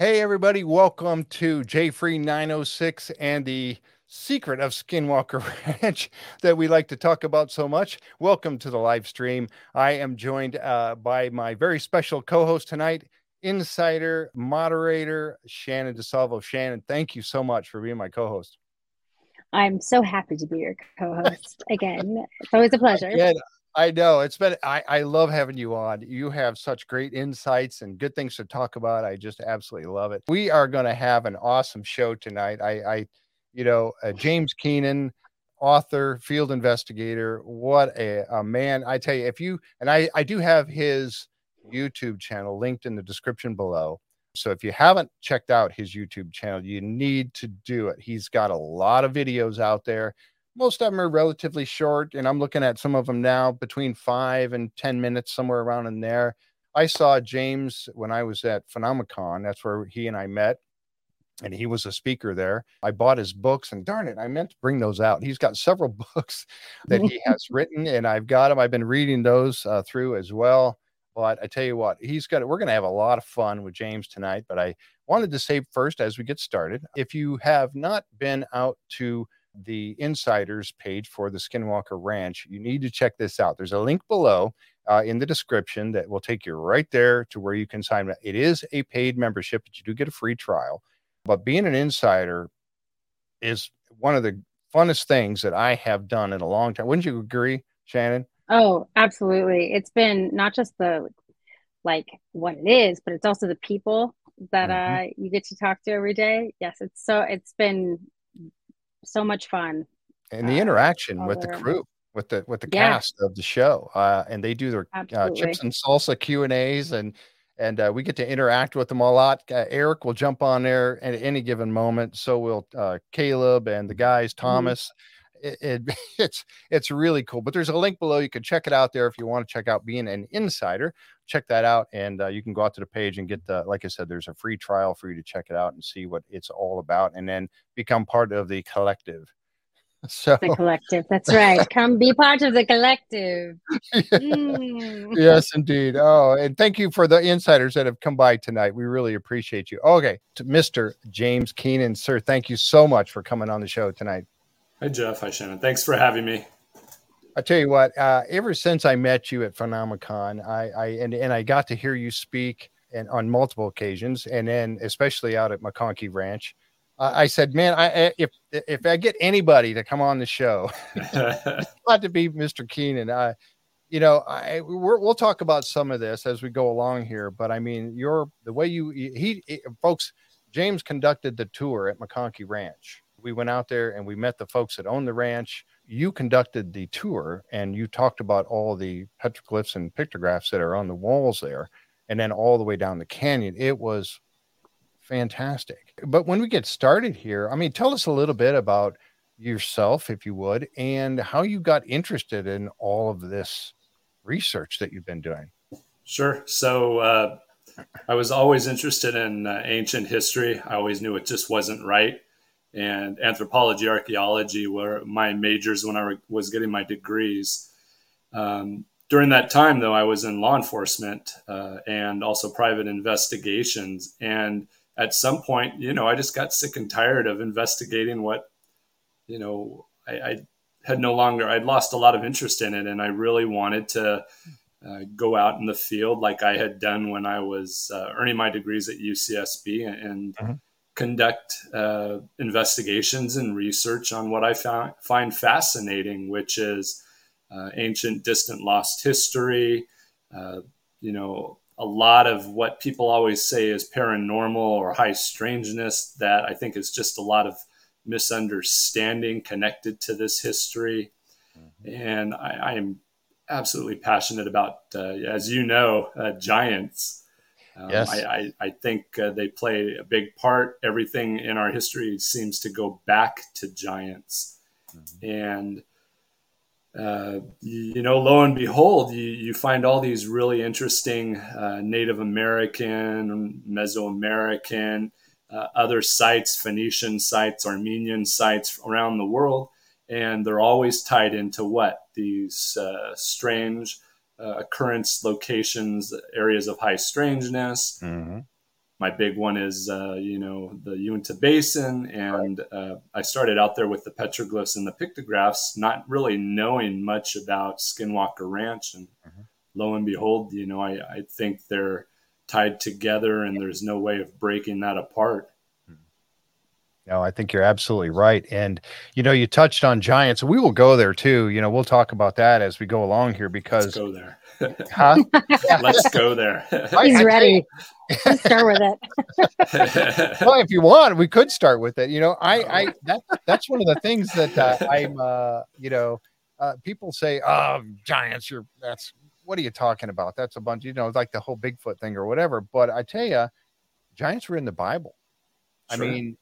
Hey, everybody, welcome to J Free 906 and the secret of Skinwalker Ranch that we like to talk about so much. Welcome to the live stream. I am joined uh, by my very special co host tonight, insider, moderator, Shannon DeSalvo. Shannon, thank you so much for being my co host. I'm so happy to be your co host again. It's always a pleasure. Again, I know it's been. I I love having you on. You have such great insights and good things to talk about. I just absolutely love it. We are going to have an awesome show tonight. I I, you know, uh, James Keenan, author, field investigator. What a, a man! I tell you, if you and I I do have his YouTube channel linked in the description below. So if you haven't checked out his YouTube channel, you need to do it. He's got a lot of videos out there most of them are relatively short and i'm looking at some of them now between five and ten minutes somewhere around in there. I saw james when i was at phenomicon that's where he and i met and he was a speaker there. I bought his books and darn it i meant to bring those out. He's got several books that he has written and i've got them i've been reading those uh, through as well but i tell you what he's got we're going to have a lot of fun with james tonight but i wanted to say first as we get started. If you have not been out to the insiders page for the Skinwalker Ranch, you need to check this out. There's a link below uh, in the description that will take you right there to where you can sign up. It is a paid membership, but you do get a free trial. But being an insider is one of the funnest things that I have done in a long time. Wouldn't you agree, Shannon? Oh, absolutely. It's been not just the like what it is, but it's also the people that mm-hmm. uh you get to talk to every day. Yes, it's so it's been so much fun. And the uh, interaction with the crew, with the with the yeah. cast of the show, uh, and they do their uh, chips and salsa Q and A's, and and uh, we get to interact with them a lot. Uh, Eric will jump on there at any given moment. So will uh, Caleb and the guys, mm-hmm. Thomas. Mm-hmm. It, it, it's it's really cool. But there's a link below. You can check it out there if you want to check out being an insider. Check that out, and uh, you can go out to the page and get the. Like I said, there's a free trial for you to check it out and see what it's all about, and then become part of the collective. So the collective. That's right. Come be part of the collective. Mm. yes, indeed. Oh, and thank you for the insiders that have come by tonight. We really appreciate you. Okay, to Mr. James Keenan, sir, thank you so much for coming on the show tonight. Hi, Jeff. Hi, Shannon. Thanks for having me. I tell you what, uh, ever since I met you at Phenomicon, I, I and, and I got to hear you speak and on multiple occasions, and then especially out at McConkie Ranch I said, man, I, if if I get anybody to come on the show, glad to be Mr. Keenan. I, you know, I we will talk about some of this as we go along here, but I mean, your the way you he, he folks, James conducted the tour at McConkie Ranch. We went out there and we met the folks that own the ranch. You conducted the tour and you talked about all the petroglyphs and pictographs that are on the walls there, and then all the way down the canyon. It was fantastic. But when we get started here, I mean, tell us a little bit about yourself, if you would, and how you got interested in all of this research that you've been doing. Sure. So, uh, I was always interested in uh, ancient history. I always knew it just wasn't right. And anthropology, archaeology were my majors when I was getting my degrees. Um, during that time, though, I was in law enforcement uh, and also private investigations. And at some point, you know, I just got sick and tired of investigating what, you know, I, I had no longer, I'd lost a lot of interest in it. And I really wanted to uh, go out in the field like I had done when I was uh, earning my degrees at UCSB and, and mm-hmm. Conduct uh, investigations and research on what I found, find fascinating, which is uh, ancient, distant, lost history, uh, you know, a lot of what people always say is paranormal or high strangeness that I think is just a lot of misunderstanding connected to this history. Mm-hmm. And I, am absolutely passionate about, uh, as you know, uh, giants. Um, yes. I, I, I think uh, they play a big part. Everything in our history seems to go back to giants. Mm-hmm. And uh, you know, lo and behold, you, you find all these really interesting uh, Native American, Mesoamerican, uh, other sites, Phoenician sites, Armenian sites around the world. And they're always tied into what? These uh, strange uh, occurrence locations, areas of high strangeness. Mm-hmm. my big one is uh, you know the Uinta Basin, and uh, I started out there with the petroglyphs and the pictographs, not really knowing much about Skinwalker Ranch, and mm-hmm. lo and behold, you know I, I think they're tied together, and there's no way of breaking that apart. No, I think you're absolutely right. And, you know, you touched on giants. We will go there too. You know, we'll talk about that as we go along here because. Let's go there. huh? Let's go there. He's ready. Let's start with it. well, if you want, we could start with it. You know, I, I, that, that's one of the things that uh, I'm, uh, you know, uh, people say, oh, giants, you're, that's, what are you talking about? That's a bunch, you know, like the whole Bigfoot thing or whatever. But I tell you, giants were in the Bible. Sure. I mean,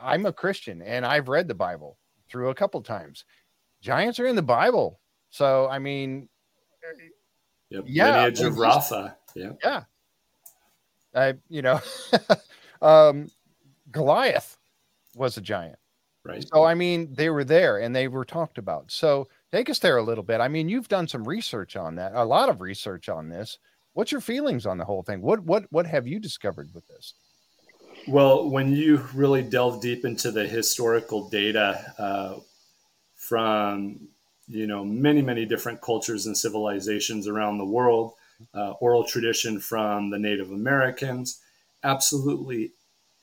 I'm a Christian and I've read the Bible through a couple times. Giants are in the Bible. So, I mean, yep. yeah, lineage of Rapha. Yeah. Yeah. I, you know, um, Goliath was a giant. Right. So, I mean, they were there and they were talked about. So, take us there a little bit. I mean, you've done some research on that, a lot of research on this. What's your feelings on the whole thing? What, what, what have you discovered with this? Well, when you really delve deep into the historical data uh, from you know many many different cultures and civilizations around the world, uh, oral tradition from the Native Americans, absolutely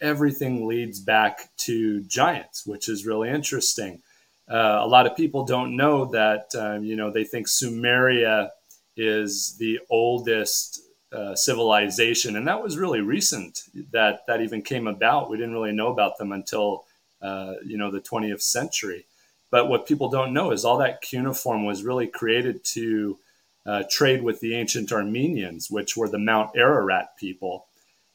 everything leads back to giants, which is really interesting. Uh, a lot of people don't know that um, you know they think Sumeria is the oldest uh, civilization, and that was really recent that that even came about. We didn't really know about them until uh, you know the 20th century. But what people don't know is all that cuneiform was really created to uh, trade with the ancient Armenians, which were the Mount Ararat people.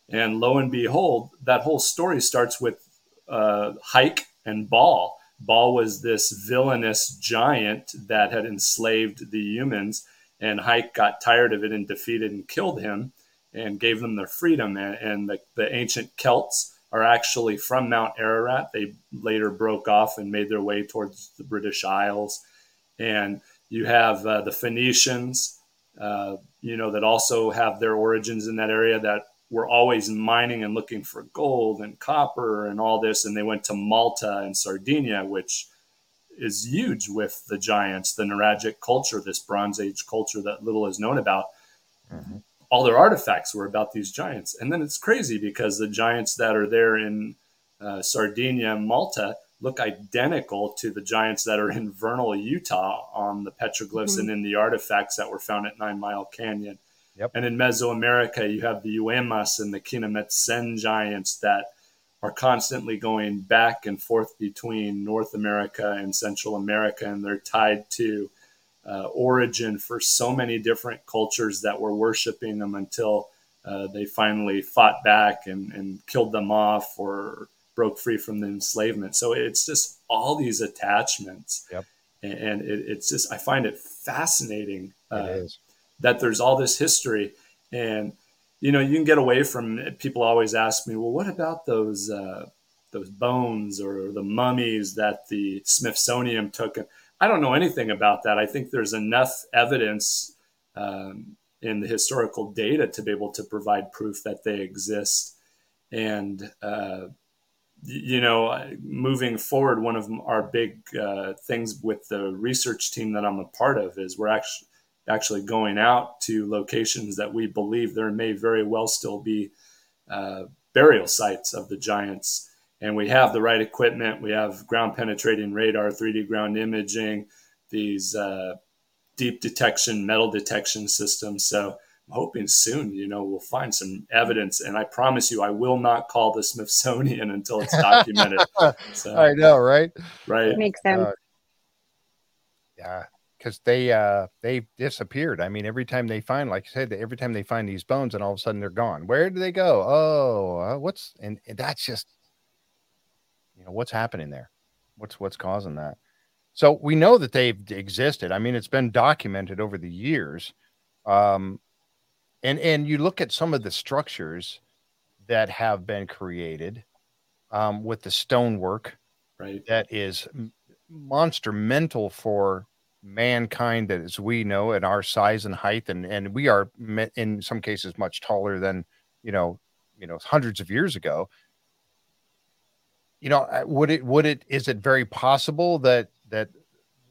And lo and behold, that whole story starts with uh, Hayk and Baal. Baal was this villainous giant that had enslaved the humans and Hayk got tired of it and defeated and killed him and gave them their freedom. And, and the, the ancient Celts are actually from Mount Ararat. They later broke off and made their way towards the British Isles. And you have uh, the Phoenicians, uh, you know, that also have their origins in that area that were always mining and looking for gold and copper and all this. And they went to Malta and Sardinia, which is huge with the giants, the Nuragic culture, this Bronze Age culture that little is known about. Mm-hmm. All their artifacts were about these giants. And then it's crazy because the giants that are there in uh, Sardinia and Malta look identical to the giants that are in Vernal, Utah on the petroglyphs mm-hmm. and in the artifacts that were found at Nine Mile Canyon. Yep. And in Mesoamerica, you have the Uemas and the Quinametzin giants that are constantly going back and forth between North America and Central America, and they're tied to uh, origin for so many different cultures that were worshiping them until uh, they finally fought back and, and killed them off or broke free from the enslavement. So it's just all these attachments. Yep. And it, it's just, I find it fascinating uh, that there's all this history. And you know, you can get away from people always ask me, well, what about those uh, those bones or the mummies that the Smithsonian took? I don't know anything about that. I think there's enough evidence um, in the historical data to be able to provide proof that they exist. And uh, you know, moving forward, one of our big uh, things with the research team that I'm a part of is we're actually actually going out to locations that we believe there may very well still be uh, burial sites of the giants. And we have the right equipment. We have ground penetrating radar, 3D ground imaging, these uh, deep detection, metal detection systems. So I'm hoping soon, you know, we'll find some evidence. And I promise you, I will not call the Smithsonian until it's documented. so, I know, right? Right. makes sense. Uh, yeah because they uh they disappeared. I mean, every time they find, like I said, every time they find these bones, and all of a sudden they're gone. Where do they go? Oh, uh, what's and, and, that's just you know what's happening there. What's what's causing that? So we know that they've existed. I mean, it's been documented over the years. Um, and and you look at some of the structures that have been created um, with the stonework, right? That is monster mental for mankind as we know at our size and height and and we are in some cases much taller than you know you know hundreds of years ago. You know uh, would it would it is it very possible that that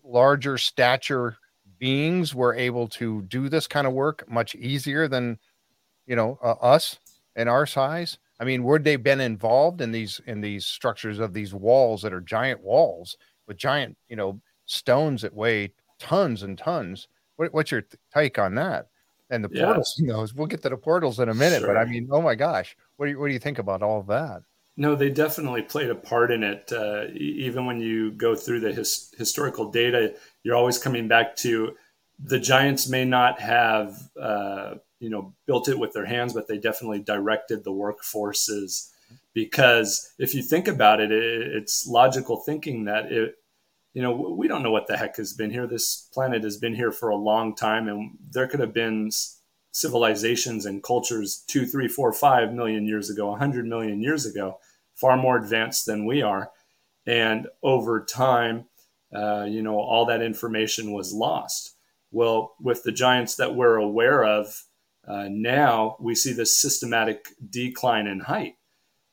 larger stature beings were able to do this kind of work much easier than you know uh, us in our size? I mean would they been involved in these in these structures of these walls that are giant walls with giant you know stones that weigh tons and tons what, what's your take on that and the portals yeah. those we'll get to the portals in a minute sure. but i mean oh my gosh what do you what do you think about all of that no, they definitely played a part in it. Uh, even when you go through the his, historical data, you're always coming back to the Giants may not have, uh, you know, built it with their hands, but they definitely directed the workforces. Because if you think about it, it it's logical thinking that it, you know, we don't know what the heck has been here. This planet has been here for a long time, and there could have been civilizations and cultures two, three, four, five million years ago, a hundred million years ago far more advanced than we are. And over time, uh, you know, all that information was lost. Well, with the giants that we're aware of uh, now, we see this systematic decline in height.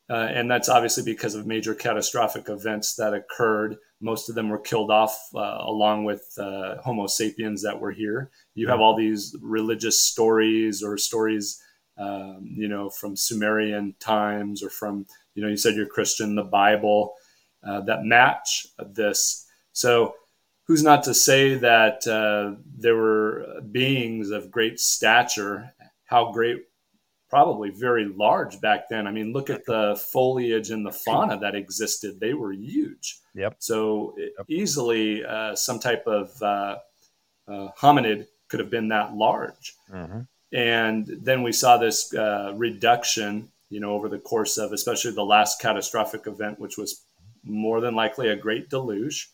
Uh, and that's obviously because of major catastrophic events that occurred. Most of them were killed off uh, along with uh, Homo sapiens that were here. You have all these religious stories or stories, um, you know, from Sumerian times or from you know, you said you're Christian, the Bible, uh, that match this. So, who's not to say that uh, there were beings of great stature? How great, probably very large back then. I mean, look at the foliage and the fauna that existed; they were huge. Yep. So yep. easily, uh, some type of uh, uh, hominid could have been that large. Mm-hmm. And then we saw this uh, reduction you know, over the course of especially the last catastrophic event, which was more than likely a great deluge.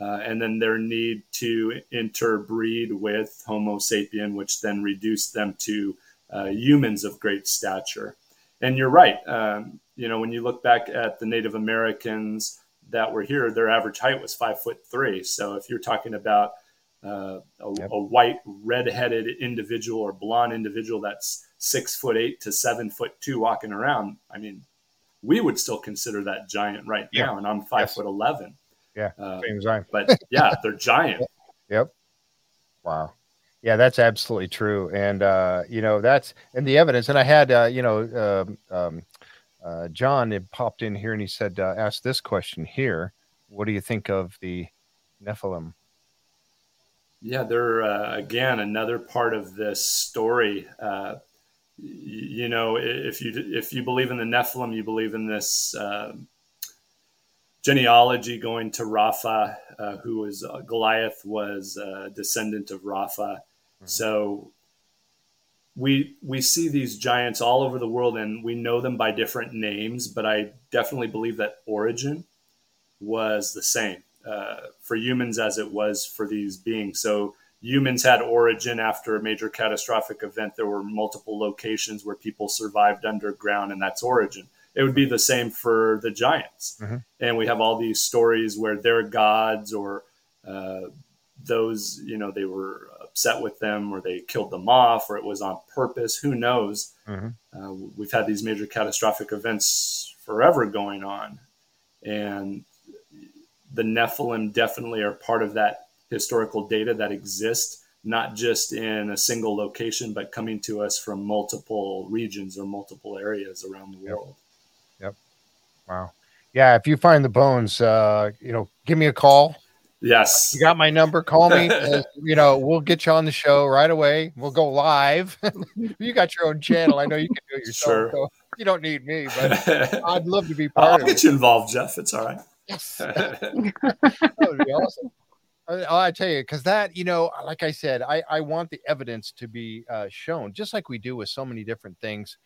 Uh, and then their need to interbreed with Homo sapien, which then reduced them to uh, humans of great stature. And you're right. Um, you know, when you look back at the Native Americans that were here, their average height was five foot three. So if you're talking about uh, a, yep. a, white, red-headed individual or blonde individual that's six foot eight to seven foot two walking around, I mean, we would still consider that giant right yeah. now, and I'm five yes. foot eleven. Yeah, uh, same as I. but yeah, they're giant. Yep. Wow. Yeah, that's absolutely true, and uh, you know that's and the evidence. And I had uh, you know um, um, uh, John had popped in here and he said, uh, "Ask this question here. What do you think of the Nephilim?" Yeah, they're uh, again another part of this story. Uh, you know, if you if you believe in the Nephilim, you believe in this uh, genealogy going to Rapha, uh, who was uh, Goliath was a descendant of Rapha. Mm-hmm. So we we see these giants all over the world, and we know them by different names. But I definitely believe that origin was the same uh, for humans as it was for these beings. So humans had origin after a major catastrophic event. There were multiple locations where people survived underground, and that's origin. It would be the same for the giants. Mm-hmm. And we have all these stories where their gods or uh, those, you know, they were upset with them or they killed them off or it was on purpose. Who knows? Mm-hmm. Uh, we've had these major catastrophic events forever going on. And the Nephilim definitely are part of that historical data that exists, not just in a single location, but coming to us from multiple regions or multiple areas around the world. Yep. yep. Wow. Yeah. If you find the bones, uh, you know, give me a call. Yes. You got my number. Call me. you know, we'll get you on the show right away. We'll go live. you got your own channel. I know you can do it yourself. Sure. So you don't need me, but I'd love to be part I'll of it. I'll get you involved, Jeff. It's all right. Yes. that would be awesome. I, I tell you, because that, you know, like I said, I, I want the evidence to be uh, shown, just like we do with so many different things,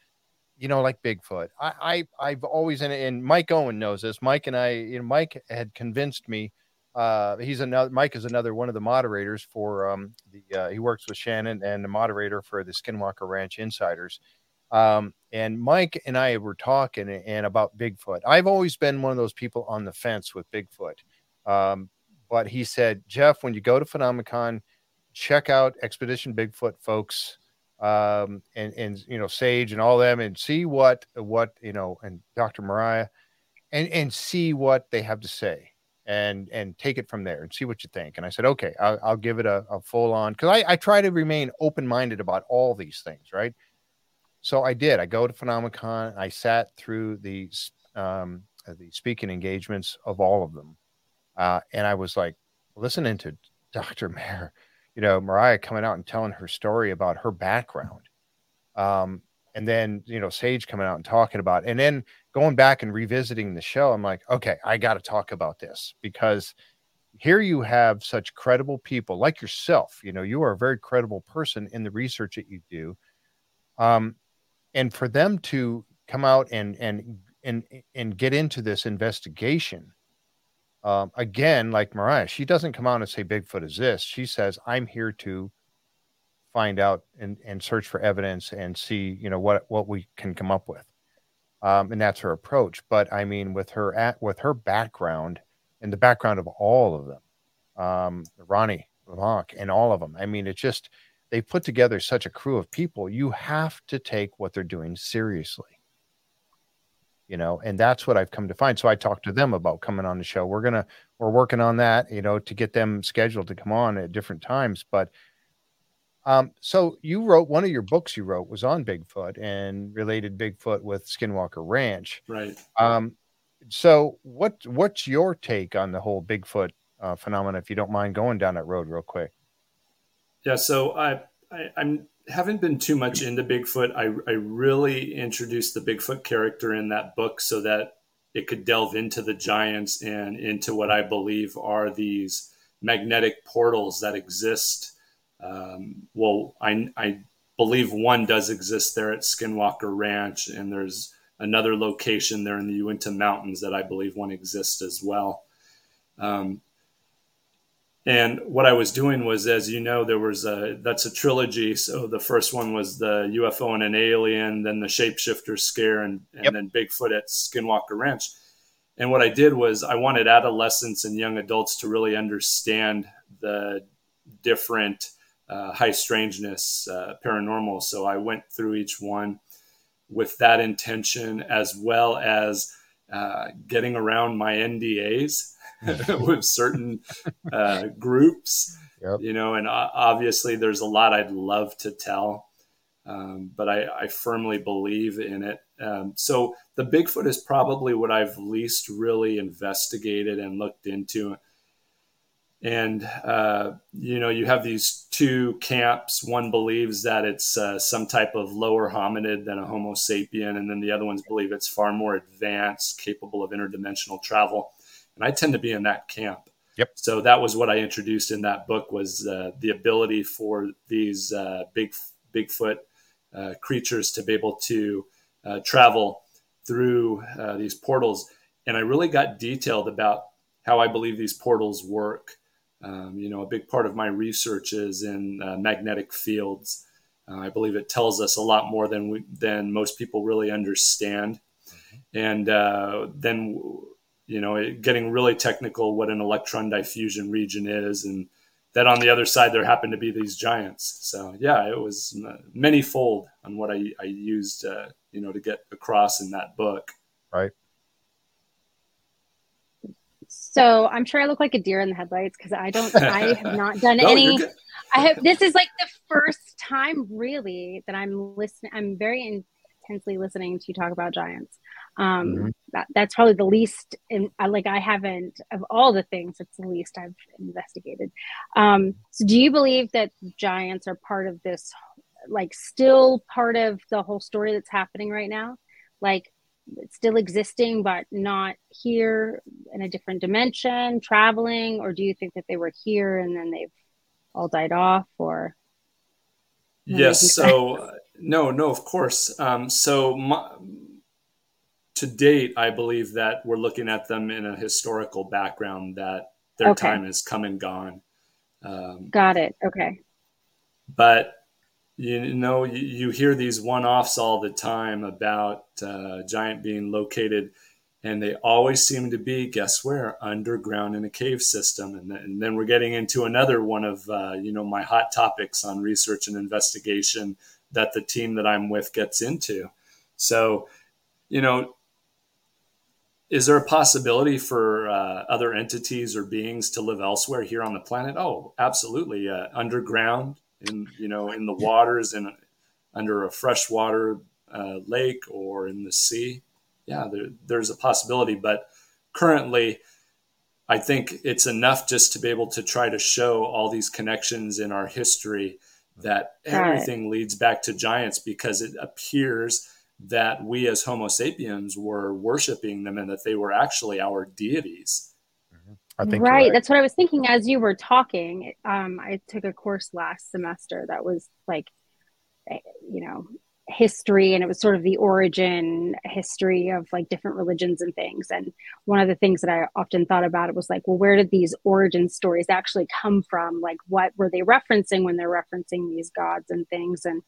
you know, like Bigfoot. I, I I've always, and, and Mike Owen knows this. Mike and I, you know, Mike had convinced me. Uh, he's another. Mike is another one of the moderators for um, the. Uh, he works with Shannon and the moderator for the Skinwalker Ranch Insiders. Um, and Mike and I were talking and about Bigfoot. I've always been one of those people on the fence with Bigfoot. Um, but he said, Jeff, when you go to Phenomicon, check out Expedition Bigfoot, folks. um, and and you know Sage and all them, and see what what you know, and Dr. Mireya, and and see what they have to say, and and take it from there, and see what you think. And I said, okay, I'll, I'll give it a, a full on because I, I try to remain open minded about all these things, right? So I did. I go to Phenomicon. I sat through the um, the speaking engagements of all of them, uh, and I was like listening to Dr. Mayor you know, Mireya coming out and telling her story about her background. Um, and then, you know, Sage coming out and talking about, it. and then going back and revisiting the show, I'm like, okay, I got to talk about this because here you have such credible people like yourself. You know, you are a very credible person in the research that you do. Um, and for them to come out and and and and get into this investigation um, again, like Mireya, she doesn't come out and say Bigfoot is this. She says, I'm here to find out and, and search for evidence and see, you know, what, what we can come up with. Um, and that's her approach. But I mean, with her at, with her background and the background of all of them, um, Ronny LeBlanc and all of them, I mean, it's just, they put together such a crew of people. You have to take what they're doing seriously you know and that's what i've come to find so i talked to them about coming on the show we're gonna we're working on that you know to get them scheduled to come on at different times but um so you wrote one of your books you wrote was on bigfoot and related bigfoot with skinwalker ranch right um so what what's your take on the whole bigfoot uh, phenomenon if you don't mind going down that road real quick yeah so i, I i'm haven't been too much into Bigfoot. I, I really introduced the Bigfoot character in that book so that it could delve into the giants and into what I believe are these magnetic portals that exist. Um, well, I, I believe one does exist there at Skinwalker Ranch, and there's another location there in the Uinta Mountains that I believe one exists as well. Um, and what I was doing was, as you know, there was a that's a trilogy. So the first one was the UFO and an alien, then the shapeshifter scare, and, and yep. then Bigfoot at Skinwalker Ranch. And what I did was I wanted adolescents and young adults to really understand the different uh, high strangeness uh, paranormal. So I went through each one with that intention, as well as uh, getting around my NDAs with certain uh, groups. Yep. You know, and obviously there's a lot I'd love to tell, um, but I, I, firmly believe in it. Um, so the Bigfoot is probably what I've least really investigated and looked into. And uh, you know, you have these two camps. One believes that it's uh, some type of lower hominid than a Homo sapien, and then the other ones believe it's far more advanced, capable of interdimensional travel and I tend to be in that camp. Yep. So that was what I introduced in that book was uh, the ability for these uh, big Bigfoot uh, creatures to be able to uh, travel through uh, these portals, and I really got detailed about how I believe these portals work. Um, you know, a big part of my research is in uh, magnetic fields. I believe it tells us a lot more than we, than most people really understand, mm-hmm. and then you know, getting really technical what an electron diffusion region is, and that on the other side there happened to be these giants. So yeah, it was many-fold on what I, I used, uh, you know, to get across in that book. Right. So I'm sure I look like a deer in the headlights because I don't, I have not done no, any. I have. This is like the first time really that I'm listening. I'm very intensely listening to you talk about giants um mm-hmm. that, that's probably the least and like i haven't of all the things it's the least i've investigated um so do you believe that giants are part of this like still part of the whole story that's happening right now like still existing but not here in a different dimension traveling or do you think that they were here and then they've all died off or yes so no no of course um, so my, to date, I believe that we're looking at them in a historical background that their okay. time has come and gone. Um, Got it. Okay. But you know, you, you hear these one-offs all the time about uh, giant being located, and they always seem to be, guess where, underground in a cave system. And, and then we're getting into another one of uh, you know my hot topics on research and investigation that the team that I'm with gets into. So, you know, is there a possibility for uh, other entities or beings to live elsewhere here on the planet? Oh, absolutely. Uh, underground, in you know, in the waters, and under a freshwater uh, lake or in the sea. Yeah, there, there's a possibility, but currently, I think it's enough just to be able to try to show all these connections in our history that everything leads back to giants because it appears that we as Homo sapiens were worshiping them and that they were actually our deities. I think right. right. That's what I was thinking as you were talking. Um, I took a course last semester that was like, eh, you know, history and it was sort of the origin history of like different religions and things and one of the things that i often thought about it was like well where did these origin stories actually come from like what were they referencing when they're referencing these gods and things and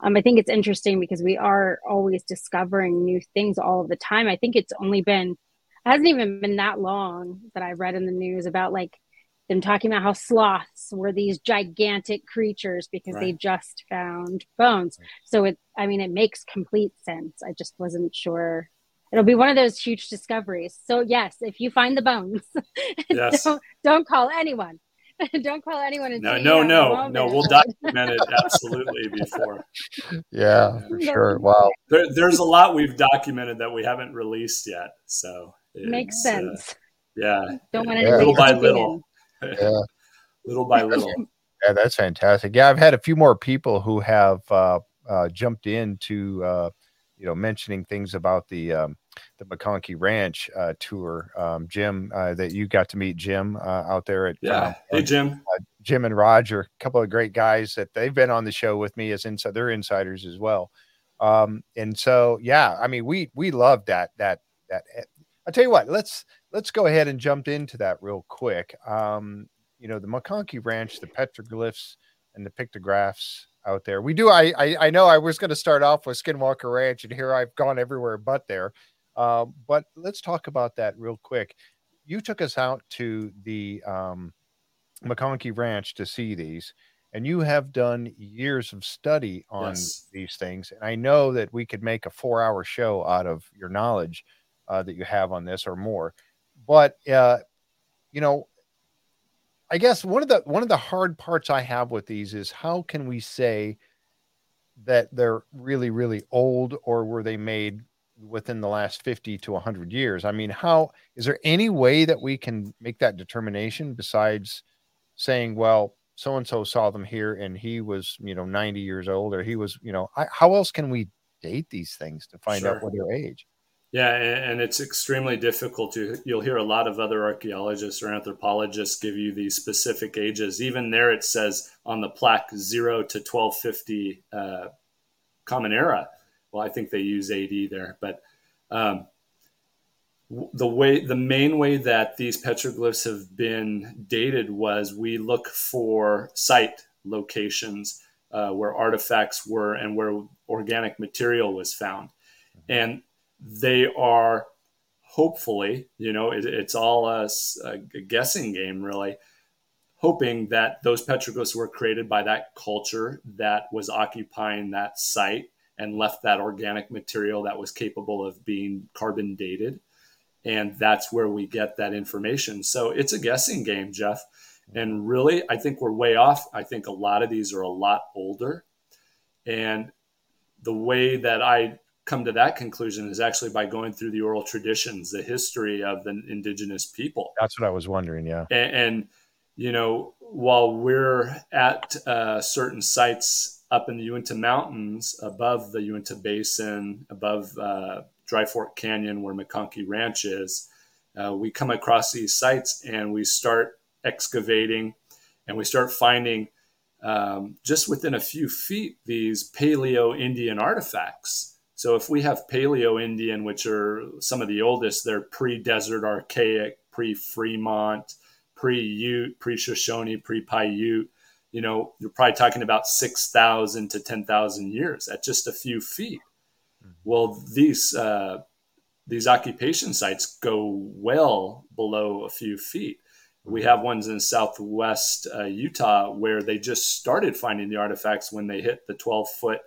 um, i think it's interesting because we are always discovering new things all of the time i think it's only been hasn't even been that long that i read in the news about like them talking about how sloths were these gigantic creatures because right. they just found bones. Right. So it, I mean, it makes complete sense. I just wasn't sure. It'll be one of those huge discoveries. So yes, if you find the bones, yes. don't, don't call anyone. don't call anyone. No, no, no, no. We'll document it absolutely before. Yeah, for sure. Wow. There, there's a lot we've documented that we haven't released yet. So makes uh, sense. Uh, yeah. Don't want to little by little yeah. little by little. Yeah, that's fantastic. Yeah, I've had a few more people who have uh, uh, jumped into, uh, you know, mentioning things about the um, the McConkie Ranch uh, tour. Um, Jim, uh, that you got to meet Jim uh, out there at yeah. Um, hey, Jim. Jim and Roger, a couple of great guys that they've been on the show with me as inside. They're insiders as well. Um, and so, yeah, I mean, we we love that that that. I'll tell you what. Let's let's go ahead and jump into that real quick. Um, you know, the McConkie Ranch, the petroglyphs and the pictographs out there. We do. I I, I know I was going to start off with Skinwalker Ranch, and here I've gone everywhere but there. Uh, but let's talk about that real quick. You took us out to the um, McConkie Ranch to see these, and you have done years of study on yes. these things. And I know that we could make a four-hour show out of your knowledge uh, that you have on this or more. But uh, you know, I guess one of the one of the hard parts I have with these is how can we say that they're really really old or were they made within the last 50 to 100 years? I mean, how is there any way that we can make that determination besides saying, well, so and so saw them here and he was, you know, 90 years old or he was, you know, I, how else can we date these things to find sure. out what their age? Yeah, and it's extremely difficult to. You'll hear a lot of other archaeologists or anthropologists give you these specific ages. Even there, it says on the plaque zero to twelve fifty uh, Common Era. Well, I think they use AD there, but um, the way the main way that these petroglyphs have been dated was we look for site locations uh, where artifacts were and where organic material was found, and they are hopefully, you know, it, it's all a, a, uh, guessing game, really, hoping that those petroglyphs were created by that culture that was occupying that site and left that organic material that was capable of being carbon dated. And that's where we get that information. So it's a guessing game, Jeff. And really, I think we're way off. I think a lot of these are a lot older. And the way that I come to that conclusion is actually by going through the oral traditions, the history of the indigenous people. That's what I was wondering. Yeah. And, and you know, while we're at uh, certain sites up in the Uinta Mountains, above the Uinta Basin, above uh, Dry Fork Canyon, where McConkie Ranch is, uh, we come across these sites and we start excavating and we start finding um, just within a few feet these Paleo Indian artifacts so if we have Paleo Indian, which are some of the oldest, they're pre-desert archaic, pre-Fremont, pre-Ute, pre-Shoshone, pre-Paiute. You know, you're probably talking about six thousand to ten thousand years at just a few feet. Mm-hmm. Well, these uh, these occupation sites go well below a few feet. We have ones in southwest uh, Utah where they just started finding the artifacts when they hit the 12 foot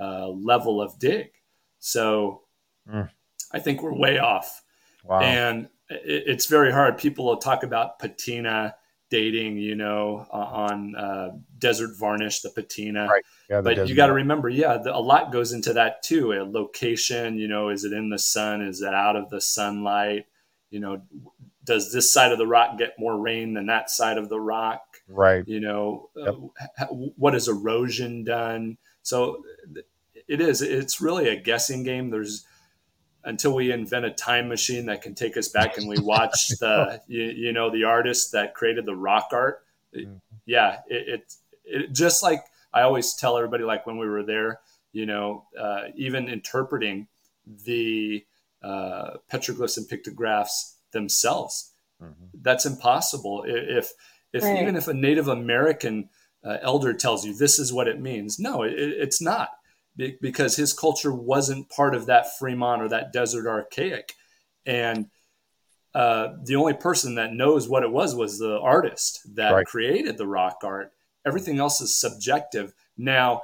uh, level of dig. So mm. I think we're way off. Wow. And it, it's very hard. People will talk about patina dating, you know, on uh, desert varnish, the patina. Right. Yeah, but you got to remember, yeah, the, a lot goes into that too. A location, you know, is it in the sun? Is it out of the sunlight? You know, does this side of the rock get more rain than that side of the rock? Right. You know, yep. uh, what has erosion done? So it is. It's really a guessing game. There's until we invent a time machine that can take us back and we watch the you, you, know the artist that created the rock art mm-hmm. yeah it, it, it, just like i always tell everybody like when we were there you know uh, even interpreting the uh, petroglyphs and pictographs themselves mm-hmm. that's impossible if if right. even if a native american uh, elder tells you this is what it means no it, it's not because his culture wasn't part of that Fremont or that desert archaic. And uh, the only person that knows what it was was the artist that right. created the rock art. Everything else is subjective. Now,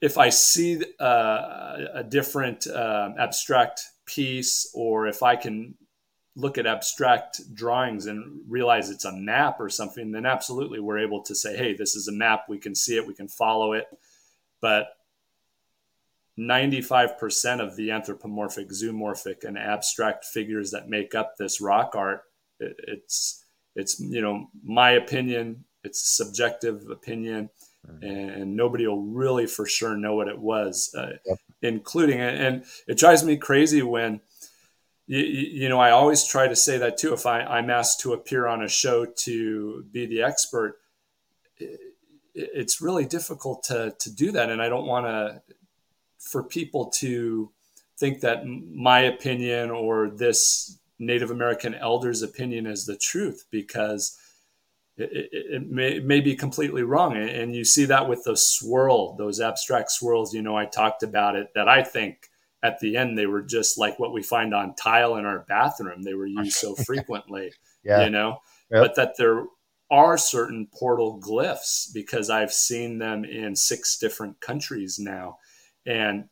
if I see uh, a different uh, abstract piece, or if I can look at abstract drawings and realize it's a map or something, then absolutely we're able to say, hey, this is a map. We can see it, we can follow it. But 95% of the anthropomorphic, zoomorphic, and abstract figures that make up this rock art, it, it's it's you know my opinion, it's subjective opinion, mm-hmm. and nobody will really for sure know what it was, uh, yep. including and it drives me crazy when. You, you, know, I always try to say that too. If I, I'm asked to appear on a show to be the expert, it's really difficult to to do that and i don't want to for people to think that my opinion or this Native American elder's opinion is the truth because it, it, it, may, it, may, be completely wrong. And you see that with the swirl, those abstract swirls, you know, I talked about it that I think at the end they were just like what we find on tile in our bathroom. They were used so frequently, yeah. you know, yep. but that there are certain portal glyphs because I've seen them in six different countries now and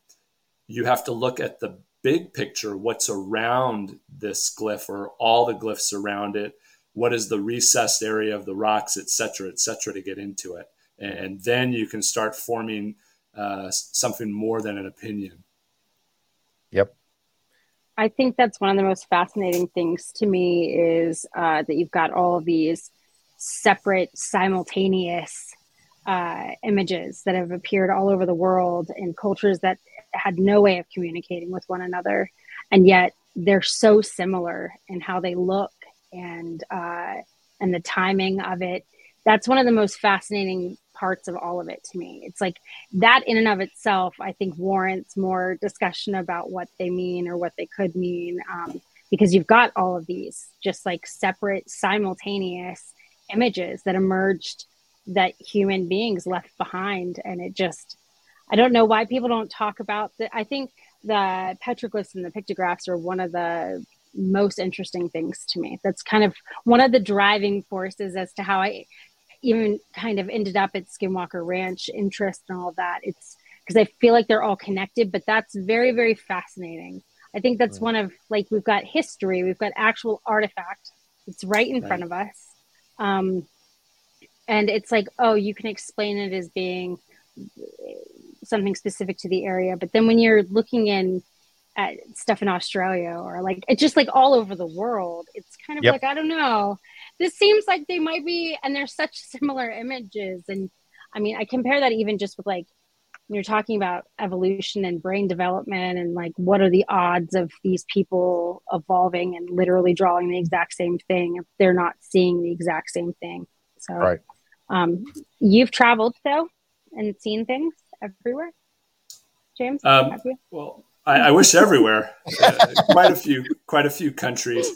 you have to look at the big picture what's around this glyph or all the glyphs around it. What is the recessed area of the rocks et cetera et cetera to get into it. And then you can start forming uh, something more than an opinion. Yep. I think that's one of the most fascinating things to me is uh, that you've got all of these separate simultaneous uh, images that have appeared all over the world in cultures that had no way of communicating with one another, and yet they're so similar in how they look and uh, and the timing of it. That's one of the most fascinating parts of all of it to me. It's like that in and of itself, I think warrants more discussion about what they mean or what they could mean, um, because you've got all of these just like separate, simultaneous images that emerged that human beings left behind. And it just i don't know why people don't talk about that i think the petroglyphs and the pictographs are one of the most interesting things to me. That's kind of one of the driving forces as to how i even kind of ended up at skinwalker ranch interest and all that. It's because i feel like they're all connected but that's very very fascinating. I think that's right. one of like we've got history we've got actual artifact. It's right in right. front of us. Um, and it's like oh you can explain it as being something specific to the area. But then when you're looking in at stuff in australia or like it's just like all over the world it's kind of yep. like i don't know. This seems like they might be and they're such similar images. And i mean i compare that even just with like when you're talking about evolution and brain development and like what are the odds of these people evolving and literally drawing the exact same thing if they're not seeing the exact same thing? So right um, you've traveled though and seen things everywhere, James. Um, well, I, I, wish everywhere. uh, quite a few, quite a few countries.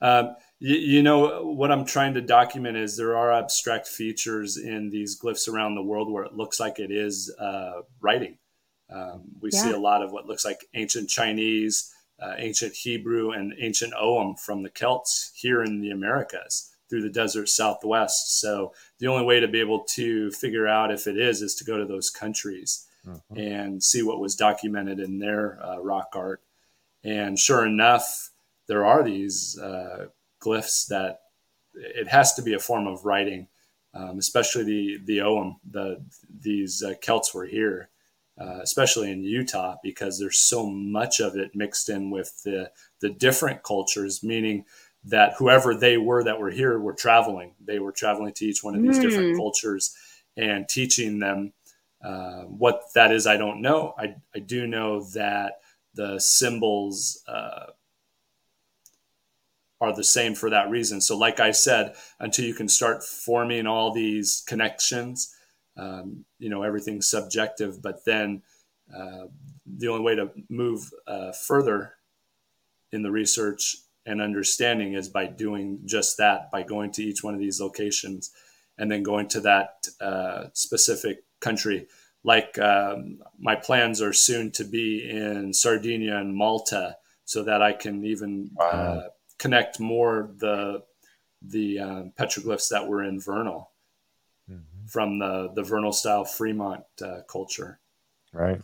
Um, you, you, know what I'm trying to document is there are abstract features in these glyphs around the world where it looks like it is uh, writing. Um, we yeah. see a lot of what looks like ancient Chinese, uh, ancient Hebrew, and ancient Ogham from the Celts here in the Americas through the desert southwest. So the only way to be able to figure out if it is is to go to those countries. mm-hmm. and see what was documented in their uh, rock art. And sure enough, there are these uh, glyphs that it has to be a form of writing, um, especially the the Ogham. The these uh, Celts were here, uh, especially in Utah, because there's so much of it mixed in with the the different cultures, meaning that whoever they were that were here were traveling. They were traveling to each one of these mm. different cultures and teaching them uh, what that is. I don't know. I I do know that the symbols. Uh, are the same for that reason. So, like I said, until you can start forming all these connections, um, you know, everything's subjective. But then uh, the only way to move uh, further in the research and understanding is by doing just that, by going to each one of these locations and then going to that uh, specific country. Like um, my plans are soon to be in Sardinia and Malta so that I can even wow. uh, connect more the the um, petroglyphs that were in Vernal mm-hmm. from the the Vernal style Fremont uh, culture. Right.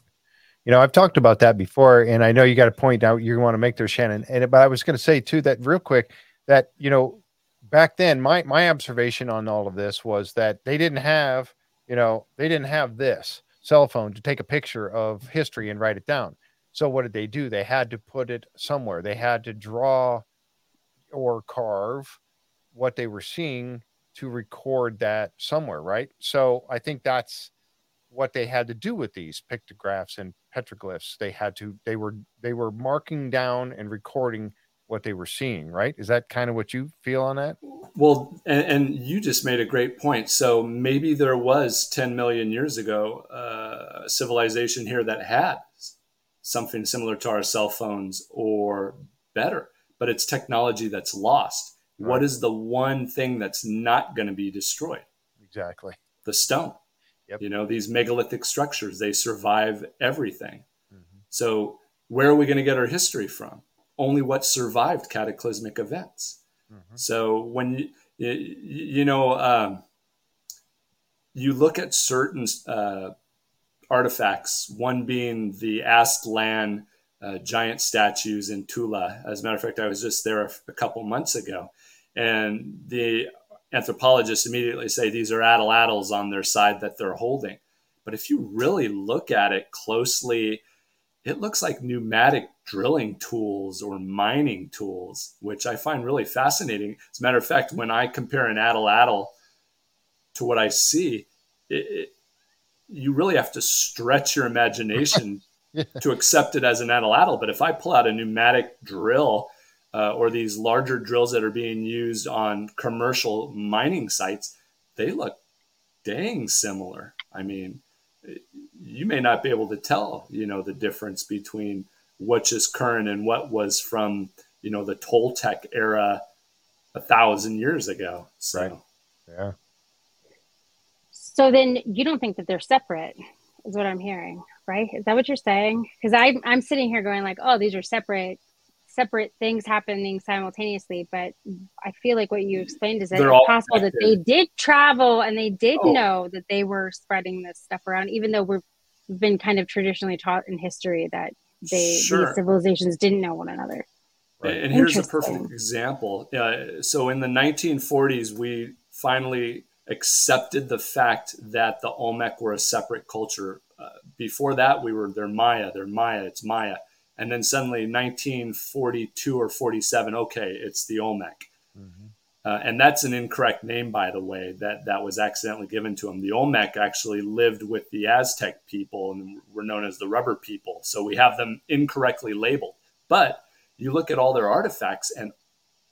You know, I've talked about that before, and I know you got a point out you want to make there, Shannon. And but I was going to say too that real quick that you know back then my my observation on all of this was that they didn't have you know they didn't have this cell phone to take a picture of history and write it down. So what did they do? They had to put it somewhere. They had to draw or carve what they were seeing to record that somewhere, right? So I think that's what they had to do with these pictographs and petroglyphs. They had to they were they were marking down and recording what they were seeing, right? Is that kind of what you feel on that? Well, and, and you just made a great point. So maybe there was 10 million years ago uh, a civilization here that had something similar to our cell phones or better but it's technology that's lost. Right. What is the one thing that's not going to be destroyed? Exactly. The stone. Yep. You know, these megalithic structures, they survive everything. Mm-hmm. So, where are we going to get our history from? Only what survived cataclysmic events. Mm-hmm. So, when you, you, you know, um, you look at certain uh, artifacts, one being the Aztlan uh, giant statues in Tula. As a matter of fact, I was just there a, a couple months ago, and the anthropologists immediately say these are atlatls on their side that they're holding. But if you really look at it closely, it looks like pneumatic drilling tools or mining tools, which I find really fascinating. As a matter of fact, when I compare an atlatl to what I see, it, it, you really have to stretch your imagination to accept it as an atlatl. But if I pull out a pneumatic drill uh, or these larger drills that are being used on commercial mining sites, they look dang similar. I mean, you may not be able to tell, you know, the difference between what's just current and what was from, you know, the Toltec era a thousand years ago. So, right. yeah. So then you don't think that they're separate, is what I'm hearing right? Is that what you're saying? Because I I'm sitting here going like, oh, these are separate separate things happening simultaneously. But I feel like what you explained is that it's possible connected. that they did travel and they did oh. know that they were spreading this stuff around, even though we've been kind of traditionally taught in history that they sure. these civilizations didn't know one another. Right. And here's a perfect example. Uh, so in the 1940s, we finally accepted the fact that the Olmec were a separate culture before that, we were they're Maya, they're Maya, it's Maya. And then suddenly 1942 or 47, okay, it's the Olmec. Mm-hmm. Uh, and that's an incorrect name, by the way, that, that was accidentally given to them. The Olmec actually lived with the Aztec people and were known as the rubber people. So we have them incorrectly labeled. But you look at all their artifacts and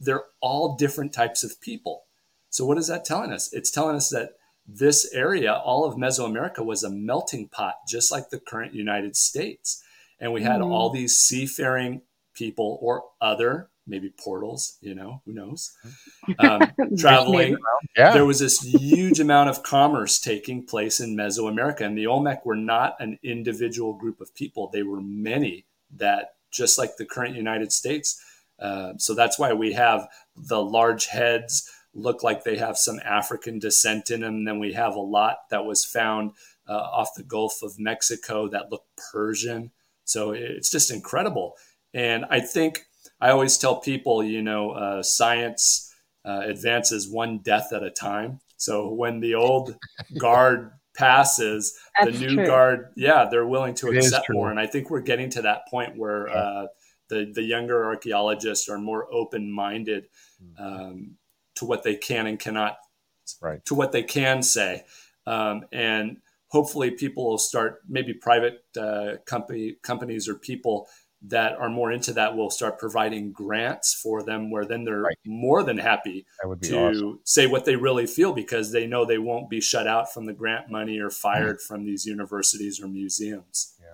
they're all different types of people. So what is that telling us? It's telling us that this area, all of Mesoamerica, was a melting pot, just like the current United States. And we had mm. all these seafaring people or other, maybe portals, you know, who knows, um, traveling. Yeah. There was this huge amount of commerce taking place in Mesoamerica. And the Olmec were not an individual group of people, they were many that, just like the current United States. Uh, so that's why we have the large heads look like they have some African descent in them. And Then we have a lot that was found uh, off the Gulf of Mexico that looked Persian. So it's just incredible. And I think I always tell people, you know, uh, science uh, advances one death at a time. So when the old guard passes, That's the new true. guard, yeah, they're willing to it accept more. And I think we're getting to that point where yeah. uh, the the younger archaeologists are more open minded mm-hmm. um, to what they can and cannot, right. to what they can say, um, and hopefully people will start maybe private uh, company companies or people that are more into that will start providing grants for them where then they're right. more than happy to awesome. say what they really feel because they know they won't be shut out from the grant money or fired mm. from these universities or museums. Yeah.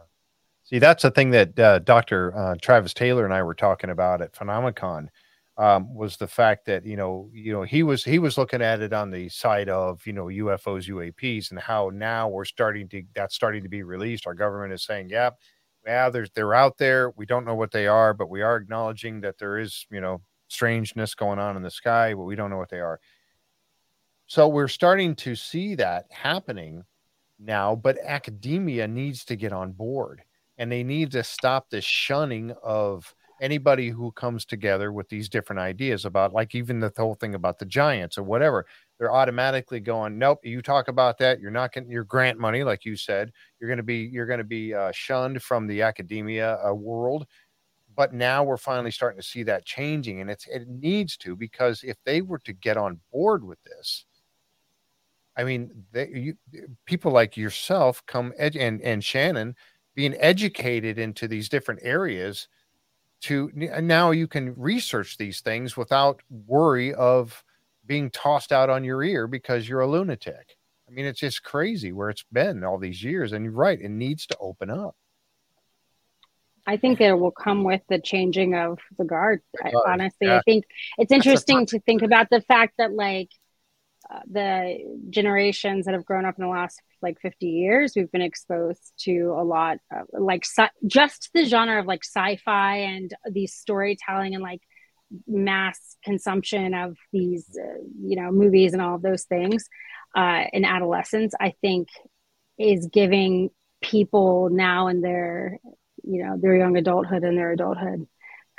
See, that's the thing that uh, Dr. Uh, Travis Taylor and I were talking about at Phenomicon um, was the fact that you know you know he was he was looking at it on the side of you know UFOs UAPs and how now we're starting to that's starting to be released. Our government is saying, yeah, yeah, there's they're out there. We don't know what they are, but we are acknowledging that there is you know strangeness going on in the sky, but we don't know what they are. So we're starting to see that happening now, but academia needs to get on board and they need to stop this shunning of anybody who comes together with these different ideas about like even the whole thing about the giants or whatever they're automatically going nope you talk about that you're not getting your grant money like you said. You're going to be you're going to be uh, shunned from the academia uh, world. But now we're finally starting to see that changing and it's it needs to because if they were to get on board with this i mean they, you, people like yourself come ed- and and shannon being educated into these different areas to now you can research these things without worry of being tossed out on your ear because you're a lunatic. I mean, it's just crazy where it's been all these years. And you're right, it needs to open up. I think it will come with the changing of the guard. I, honestly, yeah. I think it's interesting to think about the fact that, like, the generations that have grown up in the last like 50 years we've been exposed to a lot of like sci- just the genre of like sci-fi and these storytelling and like mass consumption of these uh, you know movies and all of those things uh, in adolescence i think is giving people now in their you know their young adulthood and their adulthood